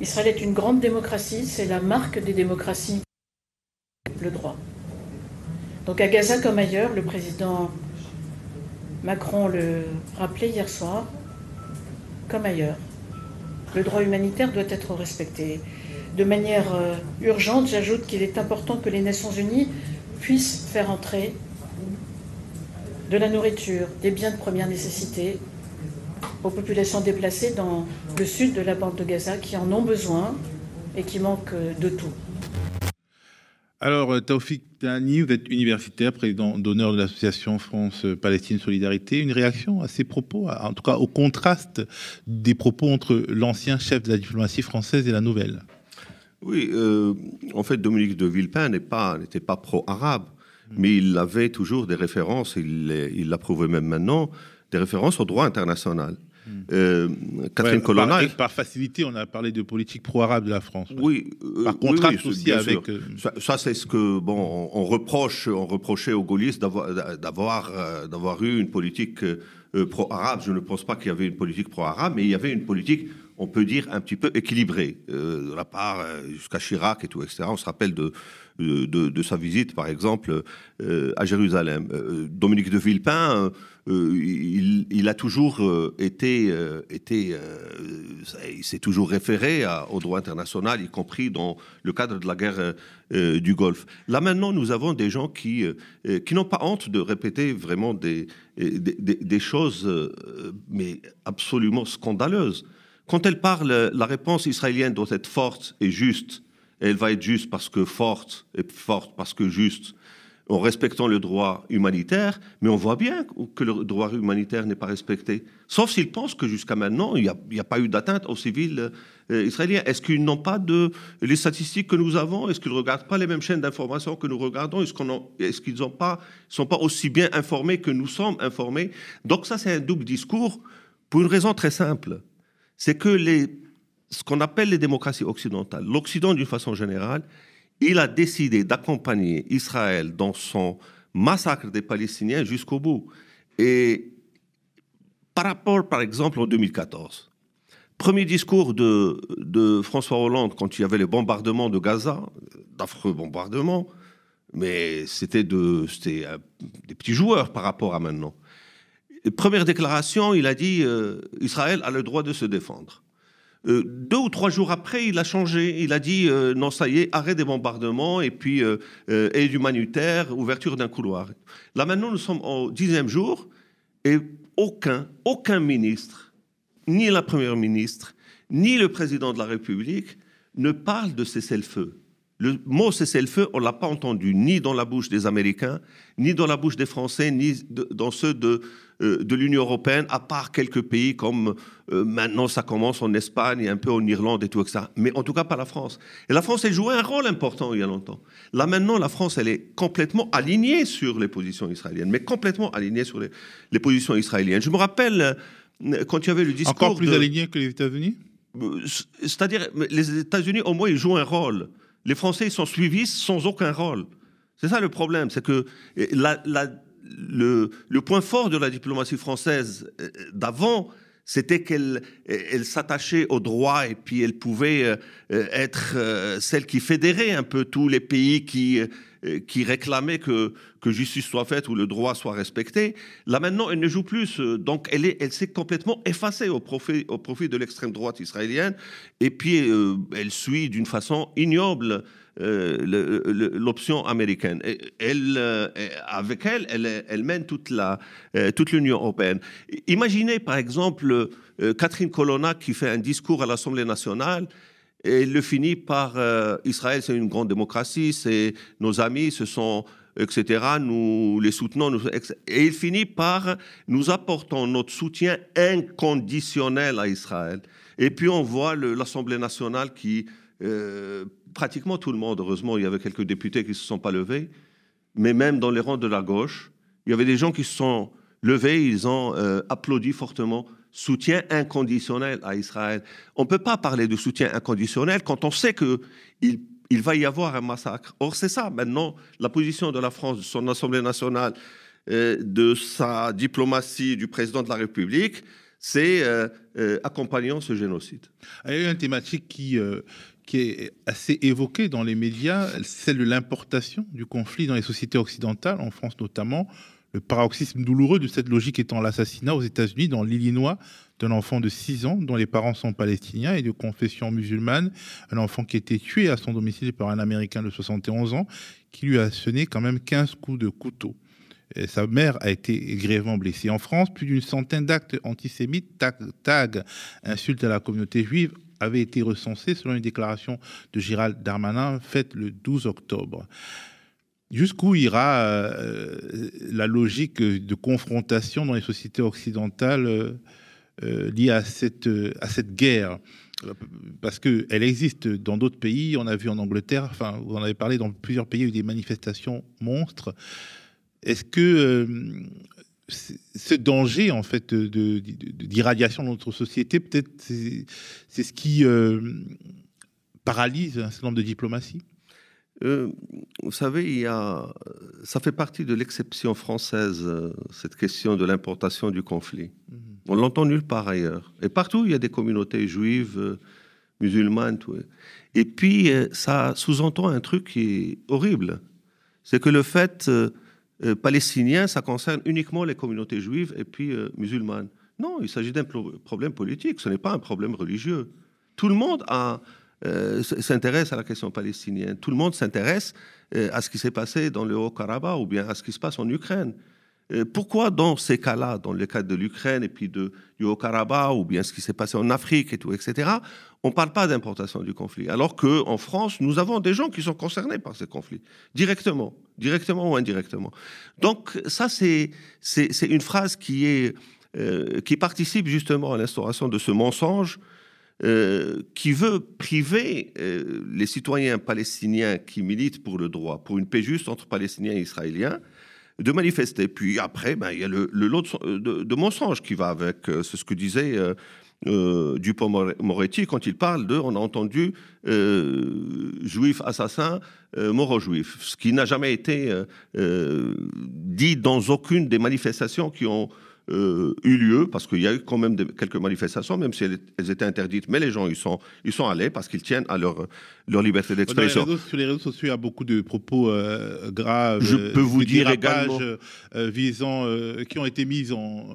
Speaker 8: Israël est une grande démocratie, c'est la marque des démocraties, le droit. Donc à Gaza comme ailleurs, le président Macron le rappelait hier soir, comme ailleurs, le droit humanitaire doit être respecté. De manière euh, urgente, j'ajoute qu'il est important que les Nations Unies puissent faire entrer de la nourriture, des biens de première nécessité aux populations déplacées dans le sud de la bande de Gaza qui en ont besoin et qui manquent de tout.
Speaker 1: Alors, euh, Taufik Tani, vous êtes universitaire, président d'honneur de l'association France-Palestine Solidarité. Une réaction à ces propos, en tout cas au contraste des propos entre l'ancien chef de la diplomatie française et la nouvelle?
Speaker 4: Oui, euh, en fait, Dominique de Villepin n'était pas, pas pro-arabe, mm. mais il avait toujours des références, il l'approuvait même maintenant, des références au droit international.
Speaker 1: Euh, Catherine Colonna. Par, facilité, on a parlé de politique pro-arabe de la France.
Speaker 4: Oui.
Speaker 1: Euh, par contraste aussi avec.
Speaker 4: Euh, ça, c'est ce que bon, on, reproche, on reprochait aux gaullistes d'avoir d'avoir eu une politique pro-arabe. Je ne pense pas qu'il y avait une politique pro-arabe, mais il y avait une politique on peut dire, un petit peu équilibrée de la part jusqu'à Chirac et tout, etc. On se rappelle de, de, sa visite, par exemple, à Jérusalem. Dominique de Villepin, euh, il, a toujours euh, été, euh, s'est toujours référé au droit international, y compris dans le cadre de la guerre du Golfe. Là maintenant, nous avons des gens qui, qui n'ont pas honte de répéter vraiment des, des, des choses, mais absolument scandaleuses. Quand elle parle, la réponse israélienne doit être forte et juste. Elle va être juste parce que forte et forte parce que juste en respectant le droit humanitaire, mais on voit bien que le droit humanitaire n'est pas respecté. Sauf s'ils pensent que jusqu'à maintenant, il n'y a, pas eu d'atteinte aux civils euh, israéliens. Est-ce qu'ils n'ont pas de les statistiques que nous avons Est-ce qu'ils ne regardent pas les mêmes chaînes d'information que nous regardons? Est-ce qu'ils ne sont pas aussi bien informés que nous sommes informés? Donc ça, c'est un double discours pour une raison très simple. C'est que les, ce qu'on appelle les démocraties occidentales, l'Occident d'une façon générale, il a décidé d'accompagner Israël dans son massacre des Palestiniens jusqu'au bout. Et par rapport, par exemple, en 2014, premier discours de, François Hollande quand il y avait les bombardements de Gaza, d'affreux bombardements, mais c'était de, euh, des petits joueurs par rapport à maintenant. première déclaration, il a dit euh, Israël a le droit de se défendre. Euh, deux ou trois jours après, il a changé. Il a dit euh, non, ça y est, arrêt des bombardements et puis euh, aide humanitaire, ouverture d'un couloir. Là maintenant, nous sommes au dixième jour et aucun, aucun ministre, ni la première ministre, ni le président de la République ne parle de cessez-le-feu. Le mot cessez-le-feu, on ne l'a pas entendu ni dans la bouche des Américains, ni dans la bouche des Français, ni dans ceux de, de l'Union européenne, à part quelques pays comme euh, maintenant ça commence en Espagne et un peu en Irlande et tout ça. Mais en tout cas pas la France. Et la France, elle jouait un rôle important il y a longtemps. Là maintenant, la France, elle est complètement alignée sur les positions israéliennes, mais complètement alignée sur les, positions israéliennes. Je me rappelle euh, quand il y avait le discours.
Speaker 1: Encore plus aligné que les États-Unis?
Speaker 4: C'est-à-dire, les États-Unis, au moins, ils jouent un rôle. Les Français sont suivis sans aucun rôle. C'est ça le problème, c'est que le, point fort de la diplomatie française euh, d'avant, c'était qu'elle elle, s'attachait au droit et puis elle pouvait euh, être euh, celle qui fédérait un peu tous les pays qui, réclamaient que, justice soit faite ou le droit soit respecté. Là maintenant, elle ne joue plus. Donc elle, est, elle s'est complètement effacée au profit, de l'extrême droite israélienne. Et puis elle suit d'une façon ignoble l'option américaine. Elle, euh, avec elle, elle, mène toute la euh, toute l'Union européenne. Imaginez par exemple Catherine Colonna qui fait un discours à l'Assemblée nationale. Et il le finit par Israël, c'est une grande démocratie, c'est nos amis, ce sont etc. Nous les soutenons. et il finit par nous apportant notre soutien inconditionnel à Israël. Et puis on voit l'Assemblée nationale qui pratiquement tout le monde, heureusement, il y avait quelques députés qui ne se sont pas levés, mais même dans les rangs de la gauche, il y avait des gens qui se sont levés, ils ont euh, applaudi fortement soutien inconditionnel à Israël. On ne peut pas parler de soutien inconditionnel quand on sait qu'il il va y avoir un massacre. Or, c'est ça maintenant la position de la France, de son Assemblée nationale, euh, de sa diplomatie, du président de la République, c'est euh, euh, accompagnant ce génocide.
Speaker 1: Il y a une thématique qui, qui est assez évoquée dans les médias, celle de l'importation du conflit dans les sociétés occidentales, en France notamment. Le paroxysme douloureux de cette logique étant l'assassinat aux États-Unis, dans l'Illinois, d'un enfant de 6 ans dont les parents sont palestiniens et de confession musulmane, un enfant qui a été tué à son domicile par un Américain de 71 ans qui lui a sonné quand même 15 coups de couteau. Sa mère a été grièvement blessée. En France, plus d'une centaine d'actes antisémites, tags, insultes à la communauté juive avaient été recensés selon une déclaration de Gérald Darmanin faite le 12 octobre. Jusqu'où ira euh, la logique de confrontation dans les sociétés occidentales euh, euh, liée à cette, à cette guerre? Parce qu'elle existe dans d'autres pays. On a vu en Angleterre, enfin, vous en avez parlé, dans plusieurs pays, il y a eu des manifestations monstres. Est-ce que ce danger, en fait, d'irradiation de, de, notre société, peut-être, c'est ce qui paralyse un certain nombre de diplomaties?
Speaker 4: Euh, vous savez, il y a, ça fait partie de l'exception française, euh, cette question de l'importation du conflit. Mhm. On l'entend nulle part ailleurs. Et partout, il y a des communautés juives, euh, musulmanes. Tout. Et puis, ça sous-entend un truc qui est horrible. C'est que le fait palestinien, ça concerne uniquement les communautés juives et puis musulmanes. Non, il s'agit d'un problème politique, ce n'est pas un problème religieux. Tout le monde euh, s'intéresse à la question palestinienne. Tout le monde s'intéresse euh, à ce qui s'est passé dans le Haut-Karabakh ou bien à ce qui se passe en Ukraine. Euh, pourquoi dans ces cas-là, dans le cas de l'Ukraine et puis de, du ou bien ce qui s'est passé en Afrique et tout, etc., on ne parle pas d'importation du conflit Alors qu'en France, nous avons des gens qui sont concernés par ces conflits, directement, directement ou indirectement. Donc ça, c'est une phrase qui, est, qui participe justement à l'instauration de ce mensonge euh, qui veut priver euh, les citoyens palestiniens qui militent pour le droit, pour une paix juste entre Palestiniens et Israéliens, de manifester. Puis après, ben, il y a le, lot de, de, mensonges qui va avec. Euh, c'est ce que disait Dupont-Moretti quand il parle de, on a entendu, juif assassin, mort juif, ce qui n'a jamais été dit dans aucune des manifestations qui ont euh, eu lieu, parce qu'il y a eu quand même quelques manifestations, même si elles, étaient interdites, mais les gens y sont, ils sont allés parce qu'ils tiennent à leur, leur liberté d'expression.
Speaker 1: Sur les réseaux sociaux, il y a beaucoup de propos euh, graves.
Speaker 4: Je peux vous dire également.
Speaker 1: Euh, visant, qui ont été mis en.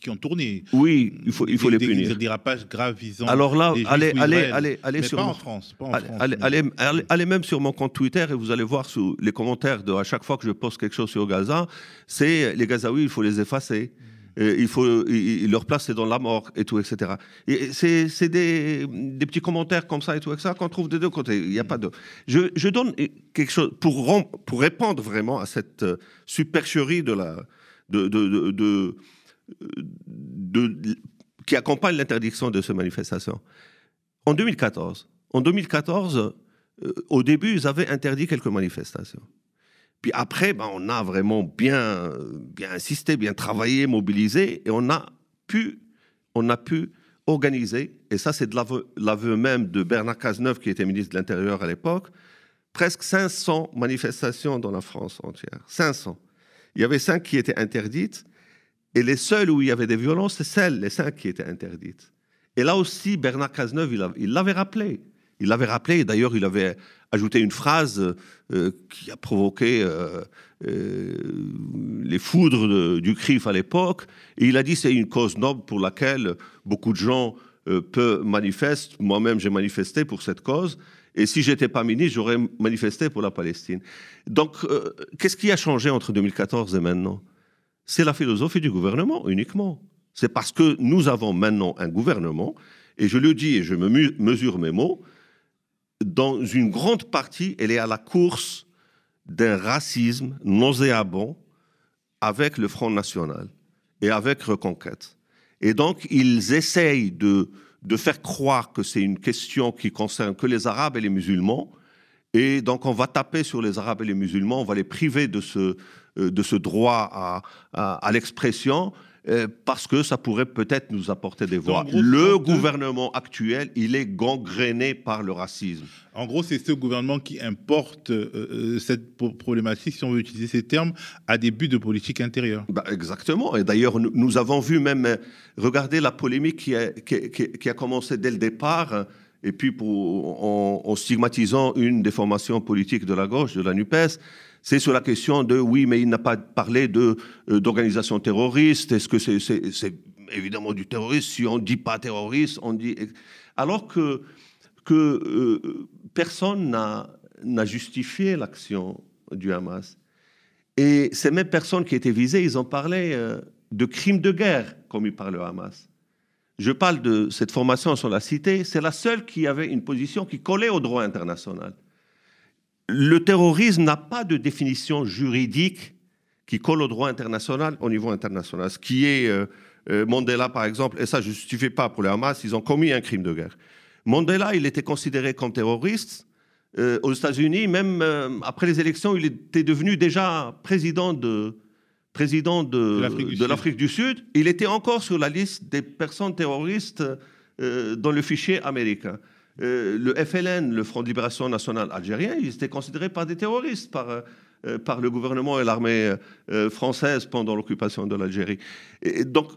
Speaker 1: qui ont tourné.
Speaker 4: Oui, il faut, il faut les punir.
Speaker 1: Des dérapages graves visant.
Speaker 4: Alors là, allez, allez, allez, allez sur.
Speaker 1: Pas en France. Pas en
Speaker 4: allez, France allez, allez, même sur mon compte Twitter et vous allez voir sous les commentaires de à chaque fois que je poste quelque chose sur Gaza, c'est les Gazaouis, il faut les effacer il faut, leur place c'est dans la mort et tout, etc. Et c'est des, petits commentaires comme ça et tout, ça qu'on trouve des deux côtés. Il n'y a pas de. Je, donne quelque chose pour, pour répondre vraiment à cette euh, supercherie de la, de qui accompagne l'interdiction de ces manifestations. En 2014, en 2014, euh, au début, ils avaient interdit quelques manifestations. Puis après, ben, on a vraiment bien, bien insisté, bien travaillé, mobilisé, et on a pu, on a pu organiser, et ça c'est de l'aveu même de Bernard Cazeneuve, qui était ministre de l'Intérieur à l'époque, presque 500 manifestations dans la France entière. 500. Il y avait cinq qui étaient interdites, et les seules où il y avait des violences, c'est celles, les cinq qui étaient interdites. Et là aussi, Bernard Cazeneuve, il l'avait rappelé. Il l'avait rappelé, d'ailleurs, il avait ajouté une phrase euh, qui a provoqué euh, euh, les foudres du CRIF à l'époque. Et il a dit c'est une cause noble pour laquelle beaucoup de gens peuvent manifester. Moi-même, j'ai manifesté pour cette cause. Et si j'étais pas ministre, j'aurais manifesté pour la Palestine. Donc, qu'est-ce qui a changé entre 2014 et maintenant? C'est la philosophie du gouvernement uniquement. C'est parce que nous avons maintenant un gouvernement, et je le dis et je me mesure mes mots, dans une grande partie, elle est à la course d'un racisme nauséabond avec le Front National et avec Reconquête. Et donc, ils essayent de, de faire croire que c'est une question qui concerne que les Arabes et les musulmans. Et donc, on va taper sur les Arabes et les musulmans, on va les priver de ce, euh, de ce droit à, à, à l'expression. Euh, parce que ça pourrait peut-être nous apporter des voix. le gouvernement actuel, il est gangréné par le racisme.
Speaker 1: En gros, c'est ce gouvernement qui importe euh, euh, cette problématique, si on veut utiliser ces termes, à des buts de politique intérieure.
Speaker 4: Bah, exactement. Et d'ailleurs, nous, avons vu même, regardez la polémique qui a, qui, a, commencé dès le départ, et puis pour, en, en, stigmatisant une des formations politiques de la gauche, de la NUPES, c'est sur la question de oui, mais il n'a pas parlé de euh, d'organisation terroriste. Est-ce que c'est évidemment du terrorisme? Si on dit pas terroriste, on dit alors que que euh, personne n'a justifié l'action du Hamas. Et ces mêmes personnes qui étaient visées, ils ont parlé euh, de crimes de guerre, comme il parle le Hamas. Je parle de cette formation sur la cité, c'est la seule qui avait une position qui collait au droit international le terrorisme n'a pas de définition juridique qui colle au droit international au niveau international. Ce qui est euh, euh, Mandela, par exemple, et ça je ne justifie pas pour les Hamas, ils ont commis un crime de guerre. Mandela, il était considéré comme terroriste. Euh, aux États-Unis, même après les élections, il était devenu déjà président de, président de, l'Afrique du, Sud. Il était encore sur la liste des personnes terroristes dans le fichier américain. Euh, le FLN, le Front de Libération Nationale algérien, ils étaient considérés par des terroristes par, euh, par le gouvernement et l'armée euh, française pendant l'occupation de l'Algérie. Donc,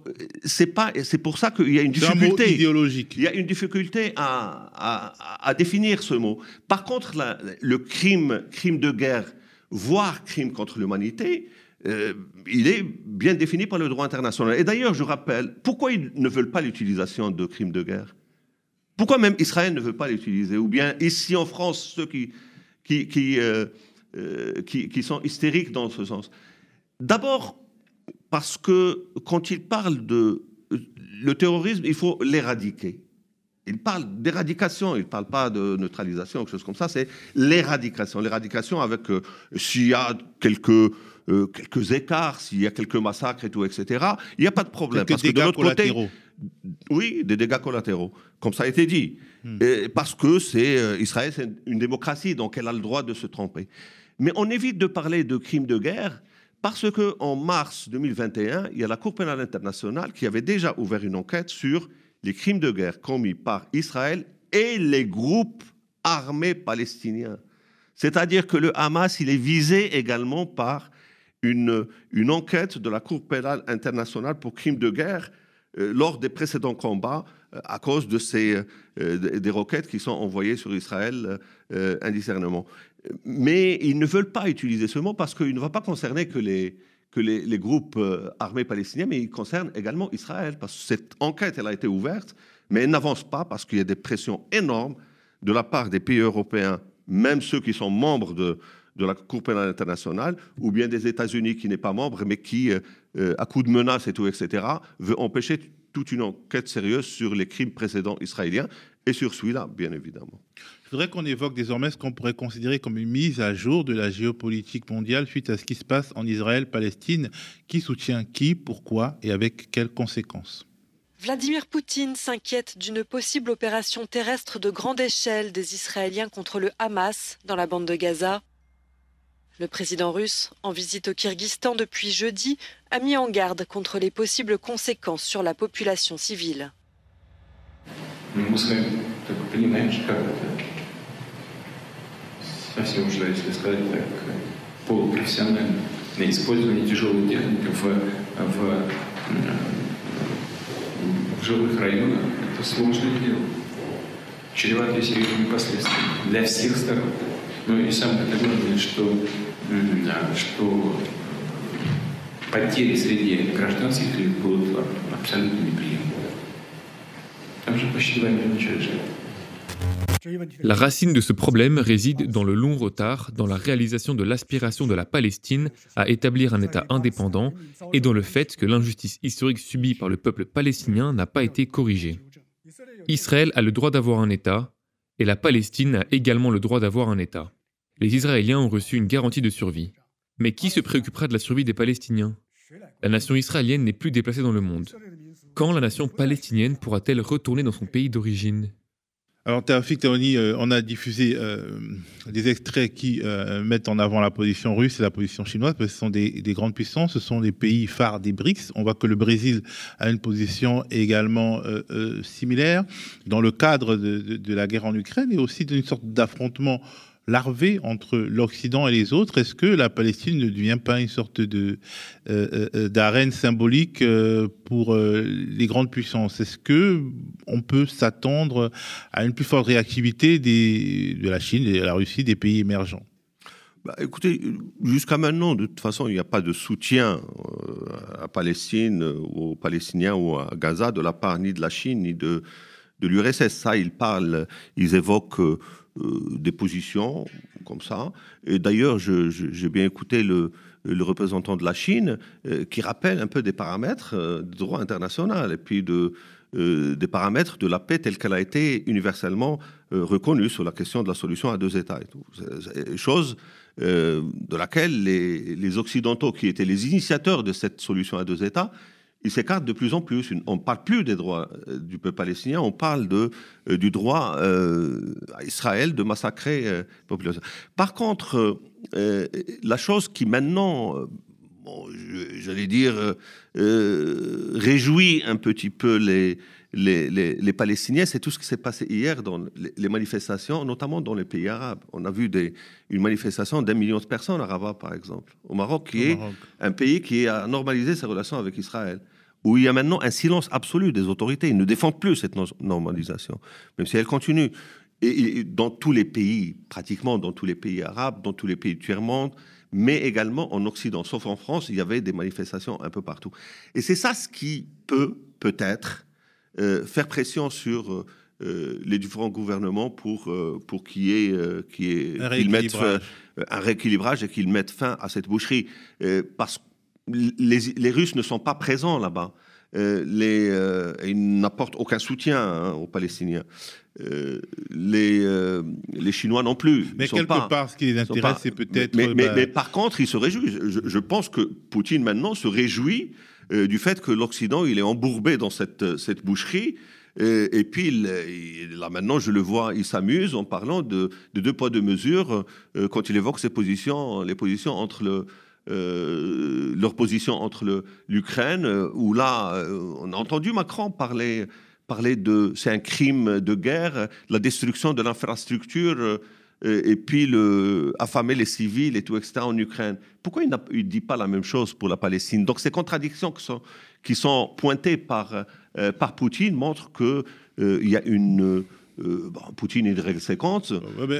Speaker 4: c'est pas, c'est pour ça qu'il y a une difficulté
Speaker 1: idéologique.
Speaker 4: Il y a une difficulté à, à, définir ce mot. Par contre, le crime, crime de guerre, voire crime contre l'humanité, il est bien défini par le droit international. Et d'ailleurs, je rappelle, pourquoi ils ne veulent pas l'utilisation de crimes de guerre? Pourquoi même Israël ne veut pas l'utiliser? Ou bien ici en France, ceux qui, qui, euh, euh, qui, qui, sont hystériques dans ce sens? D'abord, parce que quand ils parlent de le terrorisme, il faut l'éradiquer. Ils parlent d'éradication, ils ne parlent pas de neutralisation, quelque chose comme ça, c'est l'éradication. L'éradication avec, euh, s'il y a quelques, quelques écarts, s'il y a quelques massacres et tout, etc., il n'y a pas de problème.
Speaker 1: parce que de l'autre côté,
Speaker 4: oui, des dégâts collatéraux, comme ça a été dit. Hmm. parce que c'est euh, Israël, c'est une démocratie, donc elle a le droit de se tromper. Mais on évite de parler de crimes de guerre parce que en mars 2021, il y a la Cour pénale internationale qui avait déjà ouvert une enquête sur les crimes de guerre commis par Israël et les groupes armés palestiniens. C'est-à-dire que le Hamas, il est visé également par une, une enquête de la Cour pénale internationale pour crimes de guerre lors des précédents combats euh, à cause de ces euh, des roquettes qui sont envoyées sur Israël indiscernement. Mais ils ne veulent pas utiliser ce mot parce qu'il ne va pas concerner que les que les, groupes armés palestiniens, mais il concerne également Israël, parce que cette enquête, elle a été ouverte, mais elle n'avance pas parce qu'il y a des pressions énormes de la part des pays européens, même ceux qui sont membres de, de la Cour pénale internationale, ou bien des États-Unis qui n'est pas membre, mais qui, euh, euh, à coup de menaces et tout, etc., veut empêcher toute une enquête sérieuse sur les crimes précédents israéliens et sur celui-là, bien évidemment.
Speaker 1: Je voudrais qu'on évoque désormais ce qu'on pourrait considérer comme une mise à jour de la géopolitique mondiale suite à ce qui se passe en Israël-Palestine. Qui soutient qui, pourquoi et avec quelles conséquences?
Speaker 9: Vladimir Poutine s'inquiète d'une possible opération terrestre de grande échelle des Israéliens contre le Hamas dans la bande de Gaza. Le président russe, en visite au Kyrgyzstan depuis jeudi, a mis en garde contre les possibles conséquences sur la population civile.
Speaker 10: что потери среди гражданских лиц будут абсолютно неприемлемы. Там же почти 2 миллиона человек живет.
Speaker 11: La racine de ce problème réside dans le long retard dans la réalisation de l'aspiration de la Palestine à établir un État indépendant et dans le fait que l'injustice historique subie par le peuple palestinien n'a pas été corrigée. Israël a le droit d'avoir un État et la Palestine a également le droit d'avoir un État les Israéliens ont reçu une garantie de survie. Mais qui se préoccupera de la survie des Palestiniens? La nation israélienne n'est plus déplacée dans le monde. Quand la nation palestinienne pourra-t-elle retourner dans son pays d'origine?
Speaker 1: Alors, Théophile Théoni, euh, on a diffusé euh, des extraits qui euh, mettent en avant la position russe et la position chinoise, parce que ce sont des, grandes puissances, ce sont des pays phares des BRICS. On voit que le Brésil a une position également similaire dans le cadre de, la guerre en Ukraine et aussi d'une sorte d'affrontement larvé entre l'Occident et les autres, est-ce que la Palestine ne devient pas une sorte de euh, euh, d'arène symbolique euh, pour les grandes puissances? Est-ce que on peut s'attendre à une plus forte réactivité de la Chine de la Russie, des pays émergents?
Speaker 4: Bah, écoutez, jusqu'à maintenant, de toute façon, il n'y a pas de soutien à Palestine, aux Palestiniens ou à Gaza de la part ni de la Chine ni de, de l'URSS. Ça, ils parlent, ils évoquent euh, des positions comme ça. Et d'ailleurs, j'ai bien écouté le, représentant de la Chine euh, qui rappelle un peu des paramètres euh, du droit international et puis de, des paramètres de la paix telle qu'elle a été universellement reconnue sur la question de la solution à deux États. Et chose de laquelle les Occidentaux, qui étaient les initiateurs de cette solution à deux États, il s'écarte de plus en plus. On ne parle plus des droits euh, du peuple palestinien, on parle euh, du droit euh, à Israël de massacrer la population. Par contre, la chose qui maintenant, j'allais dire, réjouit un petit peu les, les, les, Palestiniens, c'est tout ce qui s'est passé hier dans les, manifestations, notamment dans les pays arabes. On a vu des, une manifestation d'un million de personnes à Rabat, par exemple, au Maroc, qui est un pays qui a normalisé ses relations avec Israël, où il y a maintenant un silence absolu des autorités. Ils ne défendent plus cette normalisation, même si elle continue. Et, dans tous les pays, pratiquement dans tous les pays arabes, dans tous les pays du tiers-monde, mais également en Occident, sauf en France, il y avait des manifestations un peu partout. Et c'est ça ce qui peut, peut-être, faire pression sur euh, euh, les différents gouvernements pour, pour qu'il y ait, un, rééquilibrage. un rééquilibrage et qu'ils mettent fin à cette boucherie. parce que les, les, Russes ne sont pas présents là-bas. les, ils n'apportent aucun soutien hein, aux Palestiniens. les, les Chinois non plus.
Speaker 1: Mais quelque part, ce qui les intéresse, c'est peut-être.
Speaker 4: Mais, mais, mais, par contre, ils se réjouissent. Je, je, pense que Poutine maintenant se réjouit euh, du fait que l'Occident, il est embourbé dans cette, cette boucherie. Et, puis là maintenant, je le vois, il s'amuse en parlant de, deux poids deux mesures euh, quand il évoque ses positions, les positions entre le, euh, leur position entre l'Ukraine, où là, on a entendu Macron parler, parler de, c'est un crime de guerre, la destruction de l'infrastructure et puis le, affamer les civils et tout, etc. en Ukraine. Pourquoi il ne dit pas la même chose pour la Palestine? Donc ces contradictions qui sont, qui sont pointées par, euh, par Poutine montrent qu'il euh, il y a une... Euh, Poutine est de règle 50.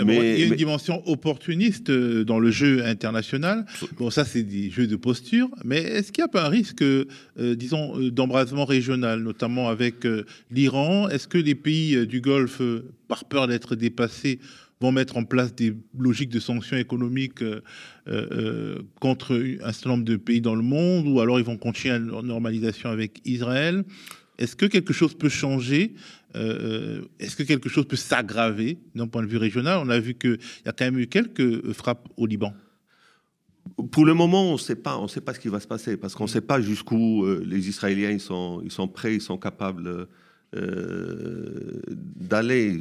Speaker 1: mais, il y a une dimension opportuniste dans le jeu international. Bon, ça, c'est des jeux de posture. Mais est-ce qu'il n'y a pas un risque, disons, d'embrasement régional, notamment avec l'Iran? Est-ce que les pays du Golfe, par peur d'être dépassés, vont mettre en place des logiques de sanctions économiques euh, euh, contre un certain nombre de pays dans le monde, ou alors ils vont continuer leur normalisation avec Israël. Est-ce que quelque chose peut changer euh, Est-ce que quelque chose peut s'aggraver d'un point de vue régional? On a vu qu'il y a quand même eu quelques frappes au Liban.
Speaker 4: Pour le moment, on ne sait pas, on sait pas ce qui va se passer parce qu'on ne sait pas jusqu'où les Israéliens ils sont, ils sont prêts, ils sont capables euh, d'aller.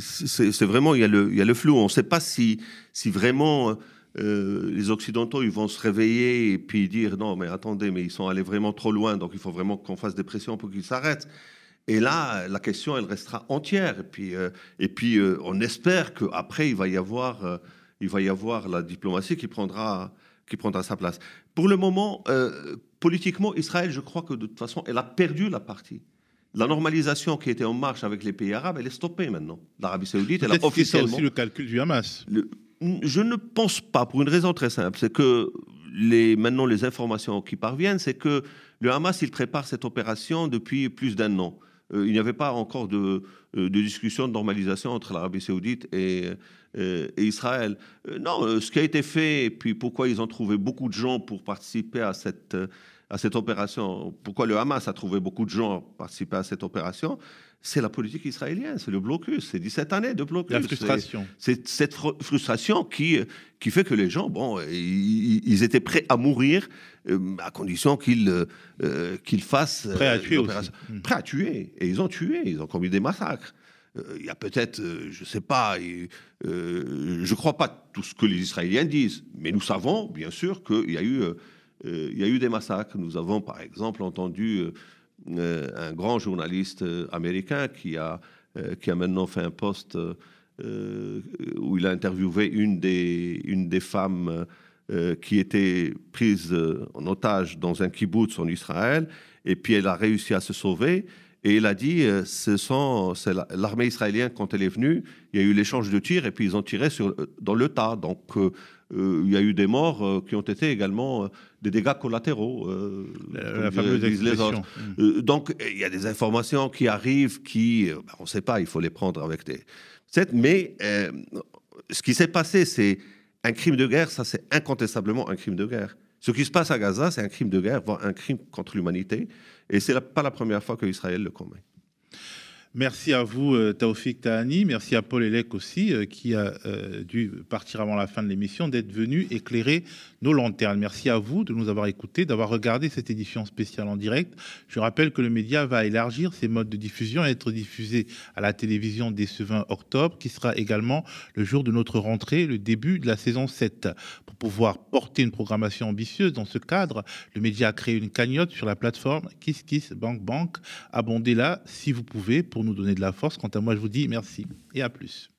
Speaker 4: C'est vraiment, il y, a le, il y a le flou. On ne sait pas si, si vraiment euh, les Occidentaux ils vont se réveiller et puis dire non, mais attendez, mais ils sont allés vraiment trop loin, donc il faut vraiment qu'on fasse des pressions pour qu'ils s'arrêtent. Et là, la question, elle restera entière. Et puis, euh, et puis on espère qu'après, il va y avoir, il va y avoir la diplomatie qui prendra, qui prendra sa place. Pour le moment, politiquement, Israël, je crois que de toute façon, elle a perdu la partie la normalisation qui était en marche avec les pays arabes, elle est stoppée maintenant. L'Arabie Saoudite, elle a officiellement.
Speaker 1: C'est aussi le calcul du Hamas.
Speaker 4: je ne pense pas, pour une raison très simple, c'est que les, maintenant les informations qui parviennent, c'est que le Hamas, il prépare cette opération depuis plus d'un an. Euh, il n'y avait pas encore de, euh, de, discussion de normalisation entre l'Arabie Saoudite et, euh, et Israël. non, ce qui a été fait, et puis pourquoi ils ont trouvé beaucoup de gens pour participer à cette à cette opération, pourquoi le Hamas a trouvé beaucoup de gens participer à cette opération, c'est la politique israélienne, c'est le blocus, c'est 17 années de blocus.
Speaker 1: La frustration.
Speaker 4: C'est cette frustration qui, qui fait que les gens, bon, ils, étaient prêts à mourir euh, à condition qu'ils euh, qu'ils fassent.
Speaker 1: Prêts à tuer
Speaker 4: Prêts à tuer. Et ils ont tué, ils ont commis des massacres. il y a peut-être, je ne sais pas, je ne crois pas tout ce que les Israéliens disent, mais nous savons bien sûr qu'il y a eu, il y a eu des massacres. Nous avons par exemple entendu un grand journaliste américain qui a, qui a maintenant fait un poste où il a interviewé une des, une des femmes euh, qui était prise euh, en otage dans un kibbutz en Israël, et puis elle a réussi à se sauver. Et il a dit, euh, c'est l'armée israélienne quand elle est venue, il y a eu l'échange de tirs et puis ils ont tiré sur, dans le tas. Donc il y a eu des morts qui ont été également des dégâts collatéraux.
Speaker 1: la, fameuse expression.
Speaker 4: Mm. donc il y a des informations qui arrivent qui, ben, on ne sait pas, il faut les prendre avec des. Mais ce qui s'est passé, c'est un crime de guerre, ça c'est incontestablement un crime de guerre. Ce qui se passe à Gaza, c'est un crime de guerre, voire un crime contre l'humanité. Et ce n'est pas la première fois que Israël le commet.
Speaker 1: Merci à vous, euh, Taoufik Tahani. Merci à Paul Elec aussi, euh, qui a euh, dû partir avant la fin de l'émission, d'être venu éclairer nos lanternes. Merci à vous de nous avoir écoutés, d'avoir regardé cette édition spéciale en direct. Je rappelle que le média va élargir ses modes de diffusion et être diffusé à la télévision dès ce 20 octobre, qui sera également le jour de notre rentrée, le début de la saison 7. Pour pouvoir porter une programmation ambitieuse dans ce cadre, le média a créé une cagnotte sur la plateforme KissKissBankBank. Abondez-la si vous pouvez nous donner de la force. Quant à moi, je vous dis merci et à plus.